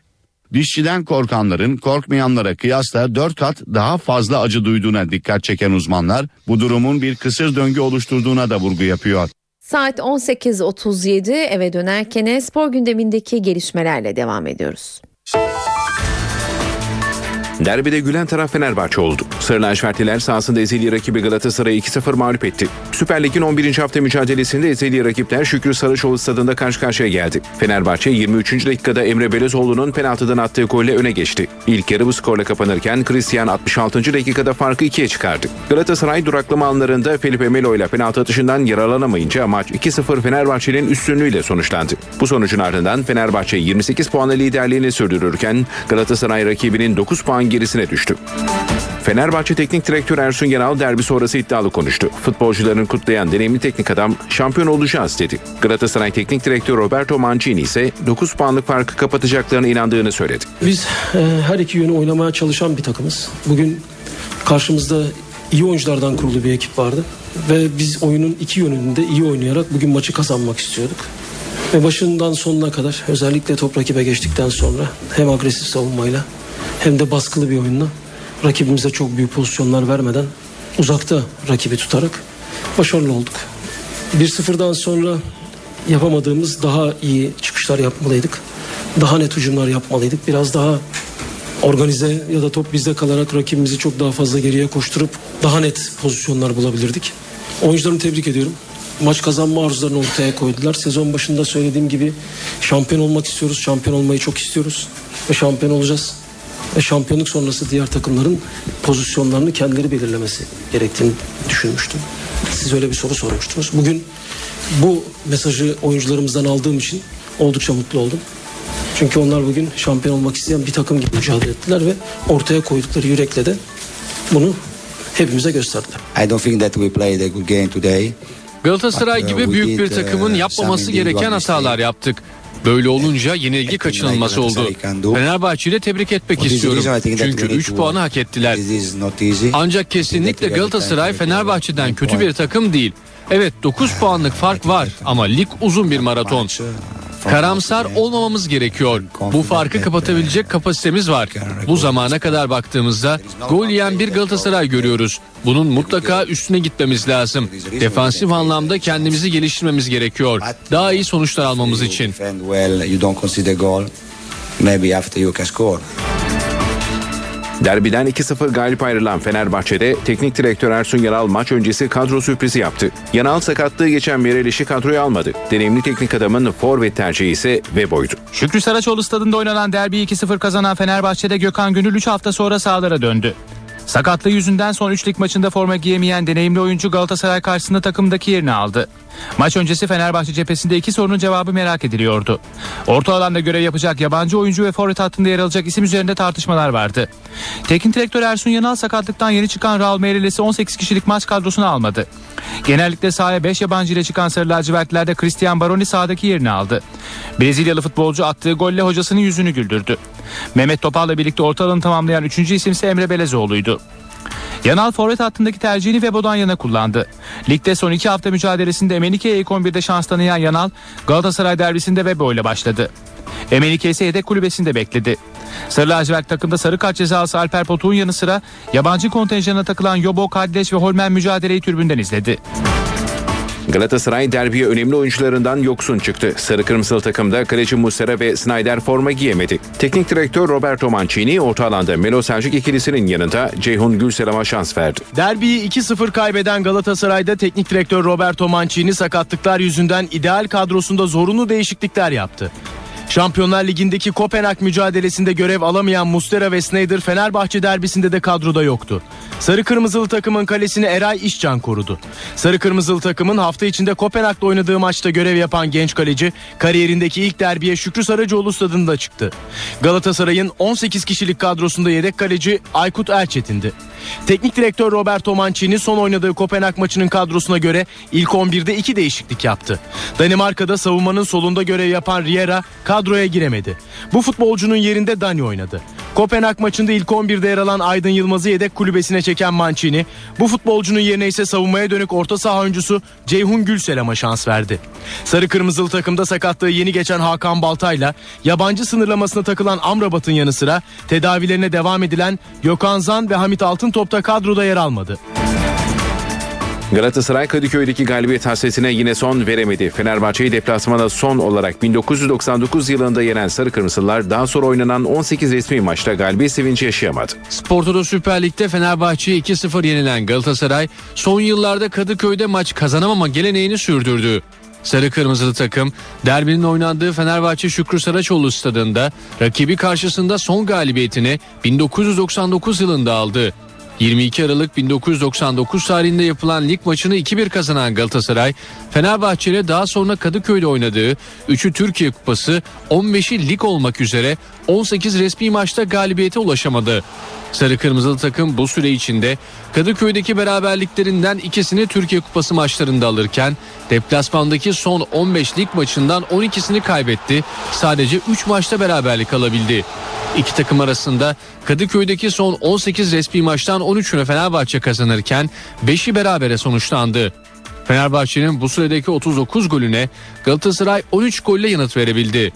Dişçiden korkanların korkmayanlara kıyasla 4 kat daha fazla acı duyduğuna dikkat çeken uzmanlar bu durumun bir kısır döngü oluşturduğuna da vurgu yapıyor. Saat 18.37 eve dönerken spor gündemindeki gelişmelerle devam ediyoruz. Derbide gülen taraf Fenerbahçe oldu. Sarı lacivertliler sahasında ezeli rakibi Galatasaray'ı 2-0 mağlup etti. Süper Lig'in 11. hafta mücadelesinde ezeli rakipler Şükrü Sarıçoğlu stadında karşı karşıya geldi. Fenerbahçe 23. dakikada Emre Belezoğlu'nun penaltıdan attığı golle öne geçti. İlk yarı bu skorla kapanırken Christian 66. dakikada farkı 2'ye çıkardı. Galatasaray duraklama anlarında Felipe Melo ile penaltı atışından yararlanamayınca maç 2-0 Fenerbahçe'nin üstünlüğüyle sonuçlandı. Bu sonucun ardından Fenerbahçe 28 puanla liderliğini sürdürürken Galatasaray rakibinin 9 puan gerisine düştü. Fenerbahçe Teknik Direktör Ersun Yanal derbi sonrası iddialı konuştu. Futbolcularını kutlayan deneyimli teknik adam şampiyon olacağız dedi. Galatasaray Teknik Direktör Roberto Mancini ise 9 puanlık farkı kapatacaklarına inandığını söyledi. Biz e, her iki yönü oynamaya çalışan bir takımız. Bugün karşımızda iyi oyunculardan kurulu bir ekip vardı. Ve biz oyunun iki yönünde iyi oynayarak bugün maçı kazanmak istiyorduk. Ve başından sonuna kadar özellikle top rakibe geçtikten sonra hem agresif savunmayla hem de baskılı bir oyunla rakibimize çok büyük pozisyonlar vermeden uzakta rakibi tutarak başarılı olduk. 1-0'dan sonra yapamadığımız daha iyi çıkışlar yapmalıydık. Daha net hücumlar yapmalıydık. Biraz daha organize ya da top bizde kalarak rakibimizi çok daha fazla geriye koşturup daha net pozisyonlar bulabilirdik. Oyuncularımı tebrik ediyorum. Maç kazanma arzularını ortaya koydular. Sezon başında söylediğim gibi şampiyon olmak istiyoruz. Şampiyon olmayı çok istiyoruz. Ve şampiyon olacağız. Ve şampiyonluk sonrası diğer takımların pozisyonlarını kendileri belirlemesi gerektiğini düşünmüştüm. Siz öyle bir soru sormuştunuz. Bugün bu mesajı oyuncularımızdan aldığım için oldukça mutlu oldum. Çünkü onlar bugün şampiyon olmak isteyen bir takım gibi mücadele ettiler ve ortaya koydukları yürekle de bunu hepimize gösterdiler. I don't think that we played a good game today. Galatasaray uh, gibi we büyük bir uh, takımın some yapmaması gereken hatalar yaptık. Böyle olunca yenilgi kaçınılması oldu. Fenerbahçe'yi de tebrik etmek istiyorum. Çünkü we need 3 to- puanı hak ettiler. Ancak kesinlikle Galatasaray Fenerbahçe'den kötü bir takım değil. Evet 9 puanlık fark var ama lig uzun bir maraton. Karamsar olmamamız gerekiyor. Bu farkı kapatabilecek kapasitemiz var. Bu zamana kadar baktığımızda gol yiyen bir Galatasaray görüyoruz. Bunun mutlaka üstüne gitmemiz lazım. Defansif anlamda kendimizi geliştirmemiz gerekiyor. Daha iyi sonuçlar almamız için. Derbiden 2-0 galip ayrılan Fenerbahçe'de teknik direktör Ersun Yanal maç öncesi kadro sürprizi yaptı. Yanal sakatlığı geçen Mereliş'i kadroya almadı. Deneyimli teknik adamın forvet tercihi ise Vebo'ydu. Şükrü Saraçoğlu stadında oynanan derbiyi 2-0 kazanan Fenerbahçe'de Gökhan Gönül 3 hafta sonra sahalara döndü. Sakatlığı yüzünden son üçlük maçında forma giyemeyen deneyimli oyuncu Galatasaray karşısında takımdaki yerini aldı. Maç öncesi Fenerbahçe cephesinde iki sorunun cevabı merak ediliyordu. Orta alanda görev yapacak yabancı oyuncu ve forvet hattında yer alacak isim üzerinde tartışmalar vardı. Teknik direktör Ersun Yanal sakatlıktan yeni çıkan Raul Meireles 18 kişilik maç kadrosuna almadı. Genellikle sahaya 5 yabancı ile çıkan Sarı Lacivertlerde Cristian Baroni sahadaki yerini aldı. Brezilyalı futbolcu attığı golle hocasının yüzünü güldürdü. Mehmet Topal'la birlikte orta alanı tamamlayan 3. isim ise Emre Belezoğlu'ydu. Yanal forvet hattındaki tercihini Vebo'dan yana kullandı. Ligde son iki hafta mücadelesinde Emenike'ye ilk 11'de şans tanıyan Yanal Galatasaray derbisinde Vebo ile başladı. Emenike ise yedek kulübesinde bekledi. Sarı lacivert takımda sarı kart cezası Alper Potuk'un yanı sıra yabancı kontenjanına takılan Yobo, Kadleş ve Holmen mücadeleyi tribünden izledi. Galatasaray derbiye önemli oyuncularından yoksun çıktı. Sarı kırmızılı takımda kaleci Muslera ve Snyder forma giyemedi. Teknik direktör Roberto Mancini orta alanda Melo Selçuk ikilisinin yanında Ceyhun Gülselam'a şans verdi. Derbiyi 2-0 kaybeden Galatasaray'da teknik direktör Roberto Mancini sakatlıklar yüzünden ideal kadrosunda zorunlu değişiklikler yaptı. Şampiyonlar Ligi'ndeki Kopenhag mücadelesinde görev alamayan Mustera ve Sneijder Fenerbahçe derbisinde de kadroda yoktu. Sarı Kırmızılı takımın kalesini Eray İşcan korudu. Sarı Kırmızılı takımın hafta içinde Kopenhag'da oynadığı maçta görev yapan genç kaleci kariyerindeki ilk derbiye Şükrü Saracoğlu stadında çıktı. Galatasaray'ın 18 kişilik kadrosunda yedek kaleci Aykut Erçetin'di. Teknik direktör Roberto Mancini son oynadığı Kopenhag maçının kadrosuna göre ilk 11'de iki değişiklik yaptı. Danimarka'da savunmanın solunda görev yapan Riera kadroya giremedi. Bu futbolcunun yerinde Dani oynadı. Kopenhag maçında ilk 11'de yer alan Aydın Yılmaz'ı yedek kulübesine çeken Mancini, bu futbolcunun yerine ise savunmaya dönük orta saha oyuncusu Ceyhun Gülselam'a şans verdi. Sarı kırmızılı takımda sakatlığı yeni geçen Hakan Baltay'la yabancı sınırlamasına takılan Amrabat'ın yanı sıra tedavilerine devam edilen Gökhan Zan ve Hamit Altıntop da kadroda yer almadı. Galatasaray Kadıköy'deki galibiyet hasretine yine son veremedi. Fenerbahçe'yi deplasmana son olarak 1999 yılında yenen Sarı Kırmızılar daha sonra oynanan 18 resmi maçta galibiyet sevinci yaşayamadı. Sportoda Süper Lig'de Fenerbahçe'ye 2-0 yenilen Galatasaray son yıllarda Kadıköy'de maç kazanamama geleneğini sürdürdü. Sarı Kırmızılı takım derbinin oynandığı Fenerbahçe Şükrü Saraçoğlu stadında rakibi karşısında son galibiyetini 1999 yılında aldı. 22 Aralık 1999 tarihinde yapılan lig maçını 2-1 kazanan Galatasaray, Fenerbahçe ile daha sonra Kadıköy'de oynadığı 3'ü Türkiye Kupası, 15'i lig olmak üzere 18 resmi maçta galibiyete ulaşamadı. Sarı Kırmızılı takım bu süre içinde Kadıköy'deki beraberliklerinden ikisini Türkiye Kupası maçlarında alırken deplasmandaki son 15 lig maçından 12'sini kaybetti. Sadece 3 maçta beraberlik alabildi. İki takım arasında Kadıköy'deki son 18 resmi maçtan 13'ünü Fenerbahçe kazanırken 5'i berabere sonuçlandı. Fenerbahçe'nin bu süredeki 39 golüne Galatasaray 13 golle yanıt verebildi.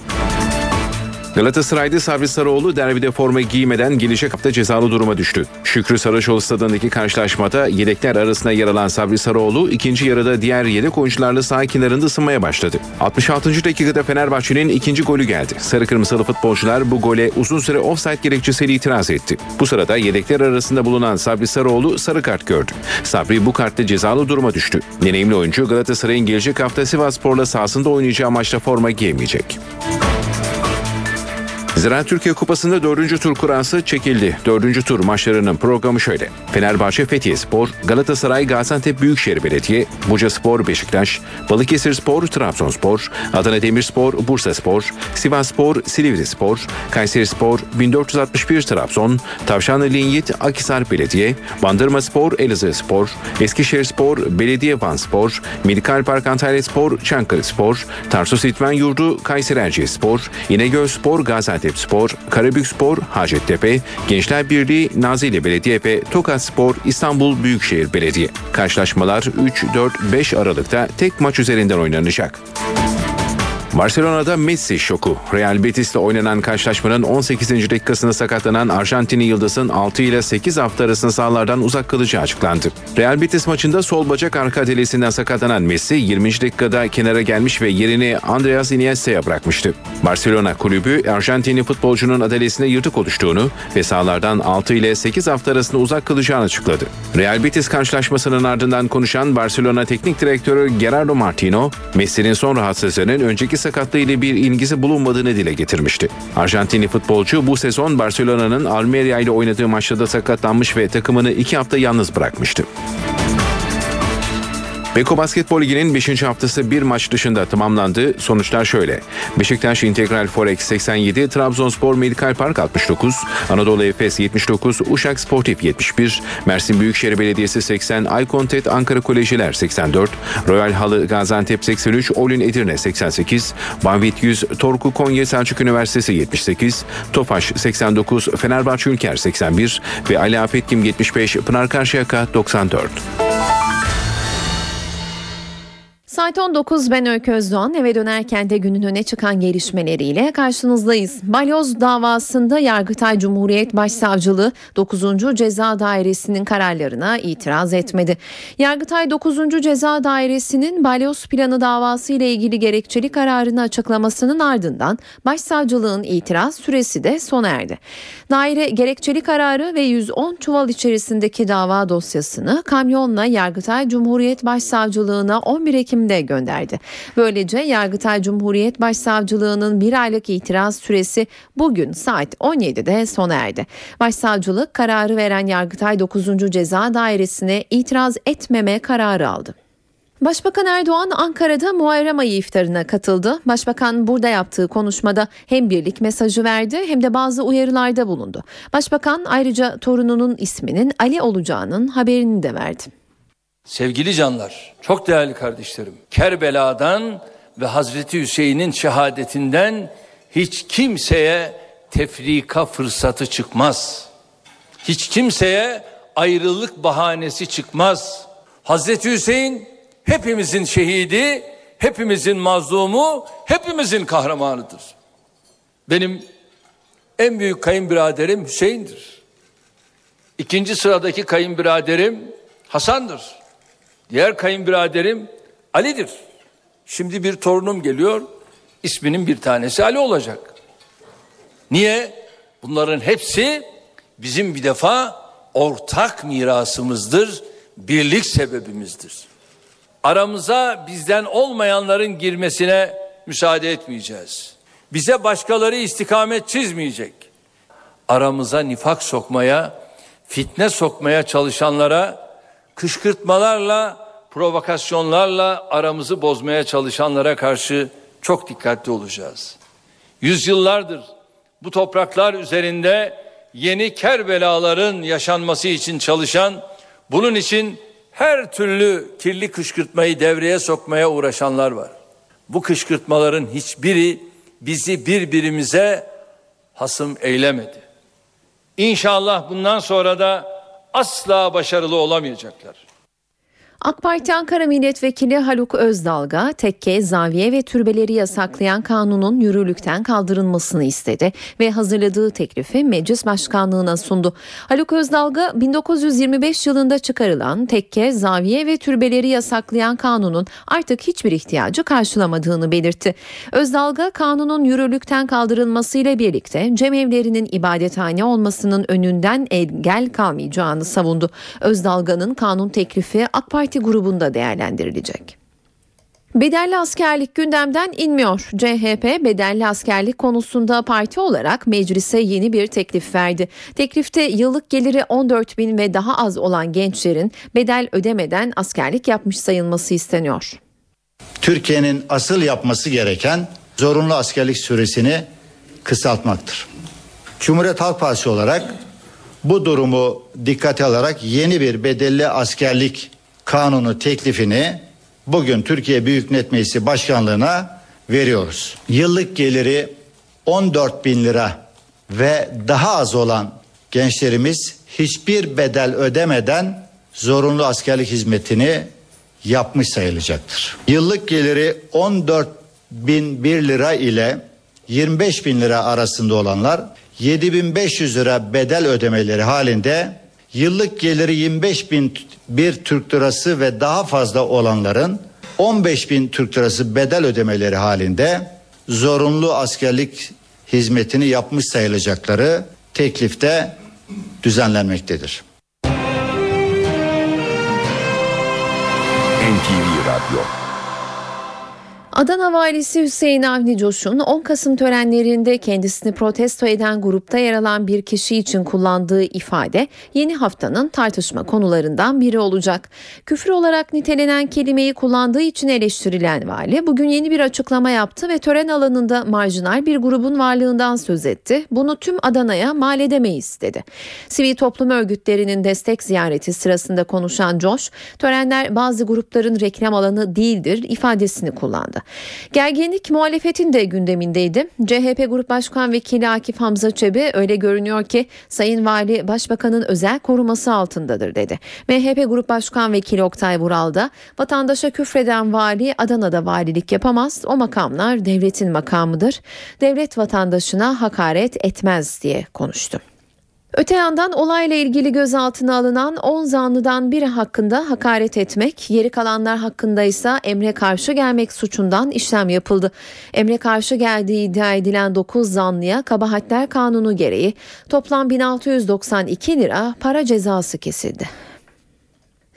Galatasaray'da Sabri Sarıoğlu derbide forma giymeden gelecek hafta cezalı duruma düştü. Şükrü Saraçoğlu stadındaki karşılaşmada yedekler arasında yer alan Sabri Sarıoğlu ikinci yarıda diğer yedek oyuncularla sağ kenarında ısınmaya başladı. 66. dakikada Fenerbahçe'nin ikinci golü geldi. Sarı kırmızılı futbolcular bu gole uzun süre offside gerekçesiyle itiraz etti. Bu sırada yedekler arasında bulunan Sabri Sarıoğlu sarı kart gördü. Sabri bu kartla cezalı duruma düştü. Deneyimli oyuncu Galatasaray'ın gelecek hafta Sivasspor'la sahasında oynayacağı maçta forma giyemeyecek. Zira Türkiye Kupası'nda dördüncü tur kurası çekildi. Dördüncü tur maçlarının programı şöyle. Fenerbahçe Fethiye Spor, Galatasaray Gaziantep Büyükşehir Belediye, Buca Spor Beşiktaş, Balıkesir Spor Trabzonspor, Adana Demirspor Bursa Spor, Sivas Spor Silivri Spor, Kayseri Spor 1461 Trabzon, Tavşanlı Linyit Akisar Belediye, Bandırma Spor Elazığ Spor, Eskişehir Spor Belediye Van Spor, Medikal Park Antalya Spor Çankırı Spor, Tarsus İtmen Yurdu Kayseri Erciyes Spor, İnegöl Spor Gaziantep Spor, Karabük Spor, Hacettepe, Gençler Birliği, Nazilli Belediye ve Tokat Spor, İstanbul Büyükşehir Belediye. Karşılaşmalar 3, 4, 5 Aralık'ta tek maç üzerinden oynanacak. Barcelona'da Messi şoku. Real Betis'le oynanan karşılaşmanın 18. dakikasında sakatlanan Arjantinli Yıldız'ın 6 ile 8 hafta arasında sahalardan uzak kalacağı açıklandı. Real Betis maçında sol bacak arka delesinden sakatlanan Messi 20. dakikada kenara gelmiş ve yerini Andreas Iniesta'ya bırakmıştı. Barcelona kulübü Arjantinli futbolcunun adalesinde yırtık oluştuğunu ve sahalardan 6 ile 8 hafta arasında uzak kalacağını açıkladı. Real Betis karşılaşmasının ardından konuşan Barcelona teknik direktörü Gerardo Martino, Messi'nin son rahatsızlığının önceki sakatlığı ile bir ilgisi bulunmadığını dile getirmişti. Arjantinli futbolcu bu sezon Barcelona'nın Almeria ile oynadığı maçta da sakatlanmış ve takımını iki hafta yalnız bırakmıştı. Beko Basketbol Ligi'nin 5. haftası bir maç dışında tamamlandı. Sonuçlar şöyle. Beşiktaş Integral Forex 87, Trabzonspor Medikal Park 69, Anadolu Efes 79, Uşak Sportif 71, Mersin Büyükşehir Belediyesi 80, Aykontet Ankara Kolejiler 84, Royal Halı Gaziantep 83, Olin Edirne 88, Banvit 100, Torku Konya Selçuk Üniversitesi 78, Tofaş 89, Fenerbahçe Ülker 81 ve Ali Afetkim 75, Pınar Karşıyaka 94. Saat 19 ben Öykü Özdoğan eve dönerken de günün öne çıkan gelişmeleriyle karşınızdayız. Balyoz davasında Yargıtay Cumhuriyet Başsavcılığı 9. Ceza Dairesi'nin kararlarına itiraz etmedi. Yargıtay 9. Ceza Dairesi'nin balyoz planı davası ile ilgili gerekçeli kararını açıklamasının ardından Başsavcılığın itiraz süresi de sona erdi. Daire gerekçeli kararı ve 110 çuval içerisindeki dava dosyasını kamyonla Yargıtay Cumhuriyet Başsavcılığına 11 Ekim Ekim'de gönderdi. Böylece Yargıtay Cumhuriyet Başsavcılığı'nın bir aylık itiraz süresi bugün saat 17'de sona erdi. Başsavcılık kararı veren Yargıtay 9. Ceza Dairesi'ne itiraz etmeme kararı aldı. Başbakan Erdoğan Ankara'da Muharrem ayı iftarına katıldı. Başbakan burada yaptığı konuşmada hem birlik mesajı verdi hem de bazı uyarılarda bulundu. Başbakan ayrıca torununun isminin Ali olacağının haberini de verdi. Sevgili canlar, çok değerli kardeşlerim, Kerbela'dan ve Hazreti Hüseyin'in şehadetinden hiç kimseye tefrika fırsatı çıkmaz. Hiç kimseye ayrılık bahanesi çıkmaz. Hazreti Hüseyin hepimizin şehidi, hepimizin mazlumu, hepimizin kahramanıdır. Benim en büyük kayınbiraderim Hüseyin'dir. İkinci sıradaki kayınbiraderim Hasan'dır. Diğer kayınbiraderim Ali'dir. Şimdi bir torunum geliyor. İsminin bir tanesi Ali olacak. Niye? Bunların hepsi bizim bir defa ortak mirasımızdır, birlik sebebimizdir. Aramıza bizden olmayanların girmesine müsaade etmeyeceğiz. Bize başkaları istikamet çizmeyecek. Aramıza nifak sokmaya, fitne sokmaya çalışanlara, kışkırtmalarla, provokasyonlarla aramızı bozmaya çalışanlara karşı çok dikkatli olacağız. Yüzyıllardır bu topraklar üzerinde yeni Kerbelaların yaşanması için çalışan, bunun için her türlü kirli kışkırtmayı devreye sokmaya uğraşanlar var. Bu kışkırtmaların hiçbiri bizi birbirimize hasım eylemedi. İnşallah bundan sonra da asla başarılı olamayacaklar. AK Parti Ankara Milletvekili Haluk Özdalga tekke, zaviye ve türbeleri yasaklayan kanunun yürürlükten kaldırılmasını istedi ve hazırladığı teklifi meclis başkanlığına sundu. Haluk Özdalga 1925 yılında çıkarılan tekke, zaviye ve türbeleri yasaklayan kanunun artık hiçbir ihtiyacı karşılamadığını belirtti. Özdalga kanunun yürürlükten kaldırılmasıyla birlikte cemevlerinin ibadethane olmasının önünden engel kalmayacağını savundu. Özdalga'nın kanun teklifi AK Parti Parti grubunda değerlendirilecek. Bedelli askerlik gündemden inmiyor. CHP bedelli askerlik konusunda parti olarak meclise yeni bir teklif verdi. Teklifte yıllık geliri 14 bin ve daha az olan gençlerin bedel ödemeden askerlik yapmış sayılması isteniyor. Türkiye'nin asıl yapması gereken zorunlu askerlik süresini kısaltmaktır. Cumhuriyet Halk Partisi olarak bu durumu dikkate alarak yeni bir bedelli askerlik kanunu teklifini bugün Türkiye Büyük Millet Meclisi Başkanlığı'na veriyoruz. Yıllık geliri 14 bin lira ve daha az olan gençlerimiz hiçbir bedel ödemeden zorunlu askerlik hizmetini yapmış sayılacaktır. Yıllık geliri 14 bin 1 lira ile 25 bin lira arasında olanlar 7500 lira bedel ödemeleri halinde yıllık geliri 25 bin bir Türk lirası ve daha fazla olanların 15 bin Türk lirası bedel ödemeleri halinde zorunlu askerlik hizmetini yapmış sayılacakları teklifte düzenlenmektedir. NTV Radyo Adana valisi Hüseyin Avni Coş'un 10 Kasım törenlerinde kendisini protesto eden grupta yer alan bir kişi için kullandığı ifade yeni haftanın tartışma konularından biri olacak. Küfür olarak nitelenen kelimeyi kullandığı için eleştirilen vali bugün yeni bir açıklama yaptı ve tören alanında marjinal bir grubun varlığından söz etti. Bunu tüm Adana'ya mal edemeyiz dedi. Sivil toplum örgütlerinin destek ziyareti sırasında konuşan Coş, törenler bazı grupların reklam alanı değildir ifadesini kullandı. Gerginlik muhalefetin de gündemindeydi. CHP Grup Başkan Vekili Akif Hamza Çebi öyle görünüyor ki Sayın Vali Başbakanın özel koruması altındadır dedi. MHP Grup Başkan Vekili Oktay Vural da vatandaşa küfreden vali Adana'da valilik yapamaz. O makamlar devletin makamıdır. Devlet vatandaşına hakaret etmez diye konuştu. Öte yandan olayla ilgili gözaltına alınan 10 zanlıdan biri hakkında hakaret etmek, geri kalanlar hakkında ise emre karşı gelmek suçundan işlem yapıldı. Emre karşı geldiği iddia edilen 9 zanlıya kabahatler kanunu gereği toplam 1692 lira para cezası kesildi.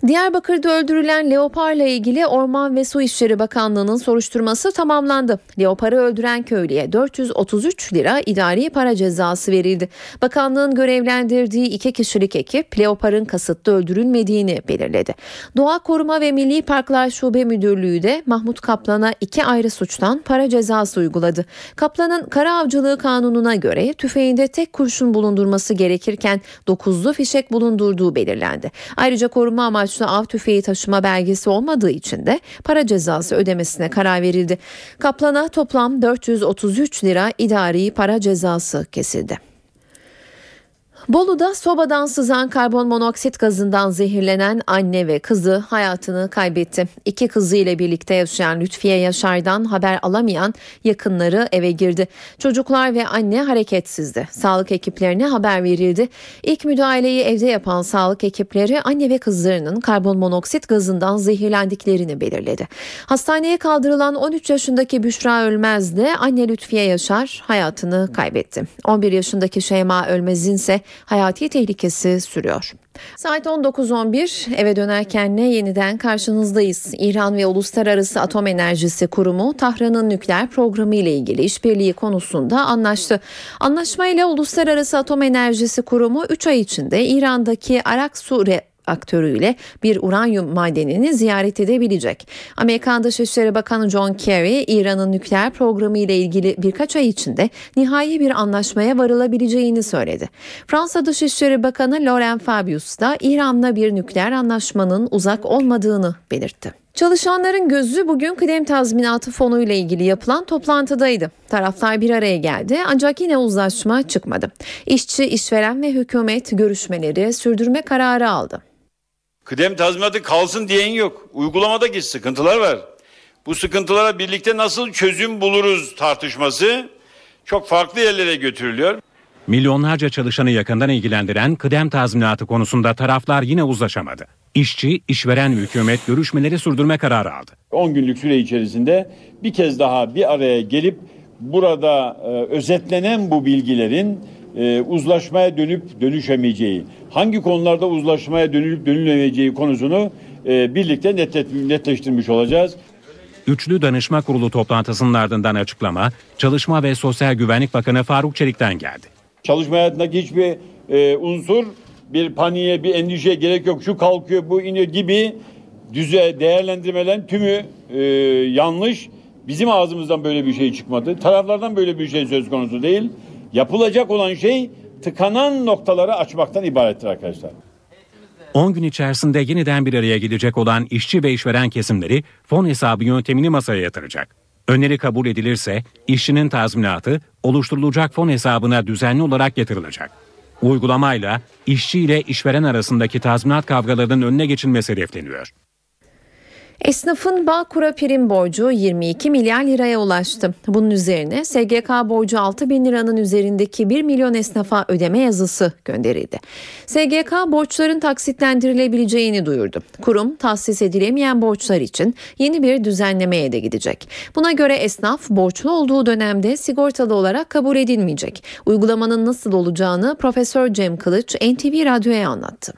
Diyarbakır'da öldürülen Leopar'la ilgili Orman ve Su İşleri Bakanlığı'nın soruşturması tamamlandı. Leopar'ı öldüren köylüye 433 lira idari para cezası verildi. Bakanlığın görevlendirdiği iki kişilik ekip Leopar'ın kasıtlı öldürülmediğini belirledi. Doğa Koruma ve Milli Parklar Şube Müdürlüğü de Mahmut Kaplan'a iki ayrı suçtan para cezası uyguladı. Kaplan'ın kara avcılığı kanununa göre tüfeğinde tek kurşun bulundurması gerekirken 9'lu fişek bulundurduğu belirlendi. Ayrıca koruma amaçlı av tüfeği taşıma belgesi olmadığı için de para cezası ödemesine karar verildi. Kaplan'a toplam 433 lira idari para cezası kesildi. Bolu'da sobadan sızan karbon monoksit gazından zehirlenen anne ve kızı hayatını kaybetti. İki kızı ile birlikte yaşayan Lütfiye Yaşar'dan haber alamayan yakınları eve girdi. Çocuklar ve anne hareketsizdi. Sağlık ekiplerine haber verildi. İlk müdahaleyi evde yapan sağlık ekipleri anne ve kızlarının karbon monoksit gazından zehirlendiklerini belirledi. Hastaneye kaldırılan 13 yaşındaki Büşra Ölmez de anne Lütfiye Yaşar hayatını kaybetti. 11 yaşındaki Şeyma Ölmez'in ise hayati tehlikesi sürüyor. Saat 19.11 eve dönerken ne yeniden karşınızdayız. İran ve Uluslararası Atom Enerjisi Kurumu Tahran'ın nükleer programı ile ilgili işbirliği konusunda anlaştı. Anlaşmayla Uluslararası Atom Enerjisi Kurumu 3 ay içinde İran'daki Araksu aktörüyle bir uranyum madenini ziyaret edebilecek. Amerikan Dışişleri Bakanı John Kerry, İran'ın nükleer programı ile ilgili birkaç ay içinde nihai bir anlaşmaya varılabileceğini söyledi. Fransa Dışişleri Bakanı Laurent Fabius da İran'la bir nükleer anlaşmanın uzak olmadığını belirtti. Çalışanların gözü bugün kıdem tazminatı fonu ile ilgili yapılan toplantıdaydı. Taraflar bir araya geldi ancak yine uzlaşma çıkmadı. İşçi, işveren ve hükümet görüşmeleri sürdürme kararı aldı. Kıdem tazminatı kalsın diyen yok. Uygulamadaki sıkıntılar var. Bu sıkıntılara birlikte nasıl çözüm buluruz tartışması çok farklı yerlere götürülüyor. Milyonlarca çalışanı yakından ilgilendiren kıdem tazminatı konusunda taraflar yine uzlaşamadı. İşçi, işveren hükümet görüşmeleri sürdürme kararı aldı. 10 günlük süre içerisinde bir kez daha bir araya gelip burada e, özetlenen bu bilgilerin e, uzlaşmaya dönüp dönüşemeyeceği, hangi konularda uzlaşmaya dönülüp dönülemeyeceği konusunu e, birlikte netleştirmiş olacağız. Üçlü Danışma Kurulu toplantısının ardından açıklama Çalışma ve Sosyal Güvenlik Bakanı Faruk Çelik'ten geldi. Çalışma hayatındaki hiçbir e, unsur bir paniğe, bir endişeye gerek yok. Şu kalkıyor, bu iniyor gibi düze değerlendirmelerin tümü e, yanlış. Bizim ağzımızdan böyle bir şey çıkmadı. Taraflardan böyle bir şey söz konusu değil. Yapılacak olan şey tıkanan noktaları açmaktan ibarettir arkadaşlar. 10 gün içerisinde yeniden bir araya gelecek olan işçi ve işveren kesimleri fon hesabı yöntemini masaya yatıracak. Öneri kabul edilirse işçinin tazminatı oluşturulacak fon hesabına düzenli olarak yatırılacak. Uygulamayla işçi ile işveren arasındaki tazminat kavgalarının önüne geçilmesi hedefleniyor. Esnafın Bağkur'a prim borcu 22 milyar liraya ulaştı. Bunun üzerine SGK borcu 6 bin liranın üzerindeki 1 milyon esnafa ödeme yazısı gönderildi. SGK borçların taksitlendirilebileceğini duyurdu. Kurum tahsis edilemeyen borçlar için yeni bir düzenlemeye de gidecek. Buna göre esnaf borçlu olduğu dönemde sigortalı olarak kabul edilmeyecek. Uygulamanın nasıl olacağını Profesör Cem Kılıç NTV Radyo'ya anlattı.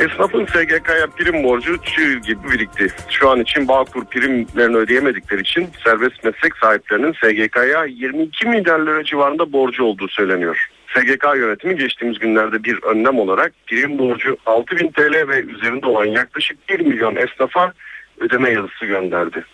Esnafın SGK'ya prim borcu çığ gibi birikti. Şu an için Bağkur primlerini ödeyemedikleri için serbest meslek sahiplerinin SGK'ya 22 milyar lira civarında borcu olduğu söyleniyor. SGK yönetimi geçtiğimiz günlerde bir önlem olarak prim borcu 6000 TL ve üzerinde olan yaklaşık 1 milyon esnafa ödeme yazısı gönderdi.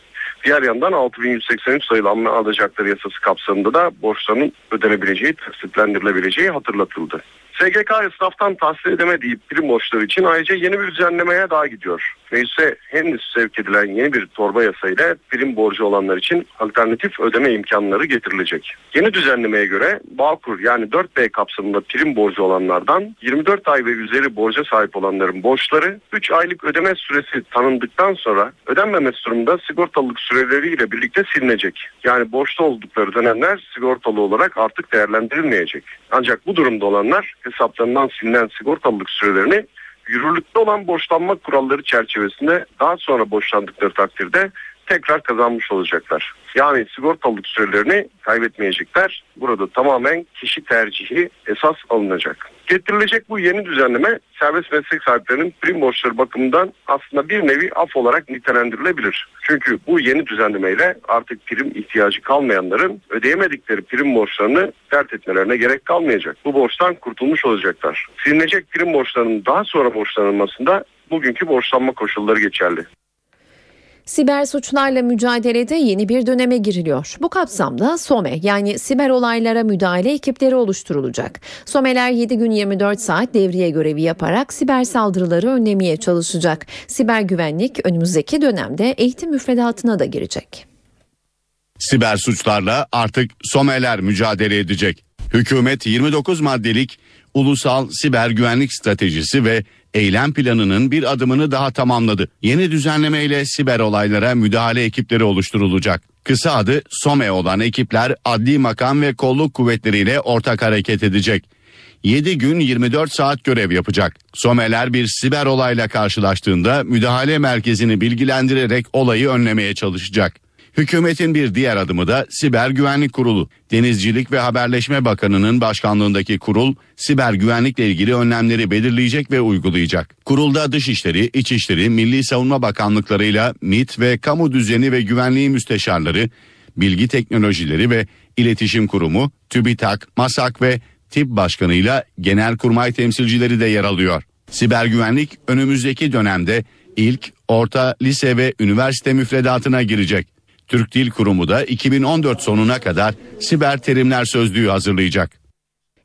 Diğer yandan 6183 sayılı amme alacakları yasası kapsamında da borçların ödenebileceği, taksitlendirilebileceği hatırlatıldı. SGK esnaftan tahsil edemediği prim borçları için ayrıca yeni bir düzenlemeye daha gidiyor. Meclise henüz sevk edilen yeni bir torba yasayla prim borcu olanlar için alternatif ödeme imkanları getirilecek. Yeni düzenlemeye göre Bağkur yani 4B kapsamında prim borcu olanlardan 24 ay ve üzeri borca sahip olanların borçları 3 aylık ödeme süresi tanındıktan sonra ödenmemesi durumunda sigortalılık süreleriyle birlikte silinecek. Yani borçlu oldukları dönemler sigortalı olarak artık değerlendirilmeyecek. Ancak bu durumda olanlar hesaplarından silinen sigortalılık sürelerini yürürlükte olan borçlanma kuralları çerçevesinde daha sonra borçlandıkları takdirde tekrar kazanmış olacaklar. Yani sigortalılık sürelerini kaybetmeyecekler. Burada tamamen kişi tercihi esas alınacak. Getirilecek bu yeni düzenleme serbest meslek sahiplerinin prim borçları bakımından aslında bir nevi af olarak nitelendirilebilir. Çünkü bu yeni düzenlemeyle artık prim ihtiyacı kalmayanların ödeyemedikleri prim borçlarını dert etmelerine gerek kalmayacak. Bu borçtan kurtulmuş olacaklar. Silinecek prim borçlarının daha sonra borçlanılmasında bugünkü borçlanma koşulları geçerli. Siber suçlarla mücadelede yeni bir döneme giriliyor. Bu kapsamda SOME yani siber olaylara müdahale ekipleri oluşturulacak. SOME'ler 7 gün 24 saat devriye görevi yaparak siber saldırıları önlemeye çalışacak. Siber güvenlik önümüzdeki dönemde eğitim müfredatına da girecek. Siber suçlarla artık SOME'ler mücadele edecek. Hükümet 29 maddelik ulusal siber güvenlik stratejisi ve eylem planının bir adımını daha tamamladı. Yeni düzenlemeyle siber olaylara müdahale ekipleri oluşturulacak. Kısa adı SOME olan ekipler adli makam ve kolluk kuvvetleriyle ortak hareket edecek. 7 gün 24 saat görev yapacak. SOME'ler bir siber olayla karşılaştığında müdahale merkezini bilgilendirerek olayı önlemeye çalışacak. Hükümetin bir diğer adımı da Siber Güvenlik Kurulu. Denizcilik ve Haberleşme Bakanı'nın başkanlığındaki kurul siber güvenlikle ilgili önlemleri belirleyecek ve uygulayacak. Kurulda Dışişleri, İçişleri, Milli Savunma Bakanlıklarıyla MİT ve Kamu Düzeni ve Güvenliği Müsteşarları, Bilgi Teknolojileri ve İletişim Kurumu, TÜBİTAK, MASAK ve TİP Başkanı'yla Genelkurmay temsilcileri de yer alıyor. Siber güvenlik önümüzdeki dönemde ilk, orta, lise ve üniversite müfredatına girecek. Türk Dil Kurumu da 2014 sonuna kadar siber terimler sözlüğü hazırlayacak.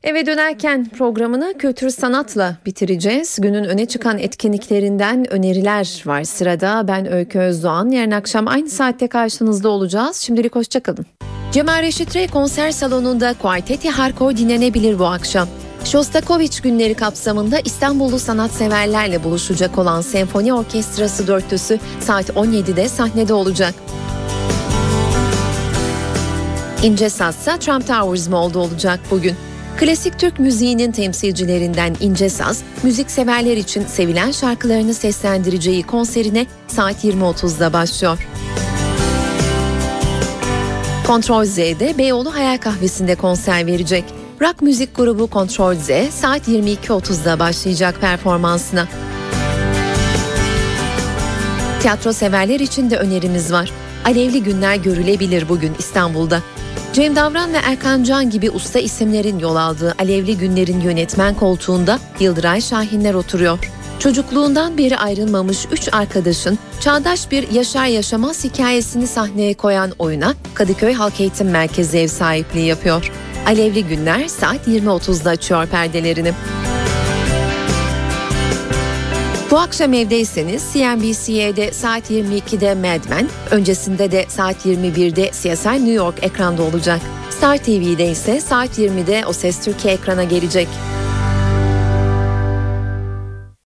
Eve dönerken programını kültür sanatla bitireceğiz. Günün öne çıkan etkinliklerinden öneriler var sırada. Ben Öykü Özdoğan. Yarın akşam aynı saatte karşınızda olacağız. Şimdilik hoşçakalın. Cemal Reşit Rey konser salonunda Kuarteti Harko dinlenebilir bu akşam. Shostakovich günleri kapsamında İstanbullu sanatseverlerle buluşacak olan Senfoni Orkestrası dörtlüsü saat 17'de sahnede olacak. İnce Saz'sa Trump Towers Mall'da olacak bugün. Klasik Türk müziğinin temsilcilerinden İnce Saz, müzik severler için sevilen şarkılarını seslendireceği konserine saat 20.30'da başlıyor. Kontrol Z'de Beyoğlu Hayal Kahvesi'nde konser verecek. Rock müzik grubu Kontrol Z saat 22.30'da başlayacak performansına. Tiyatro severler için de önerimiz var. Alevli günler görülebilir bugün İstanbul'da. Cem Davran ve Erkan Can gibi usta isimlerin yol aldığı Alevli Günler'in yönetmen koltuğunda Yıldıray Şahinler oturuyor. Çocukluğundan beri ayrılmamış üç arkadaşın çağdaş bir yaşar yaşamaz hikayesini sahneye koyan oyuna Kadıköy Halk Eğitim Merkezi ev sahipliği yapıyor. Alevli Günler saat 20.30'da açıyor perdelerini. Bu akşam evdeyseniz CNBC'de saat 22'de Mad Men, öncesinde de saat 21'de CSI New York ekranda olacak. Star TV'de ise saat 20'de O Ses Türkiye ekrana gelecek.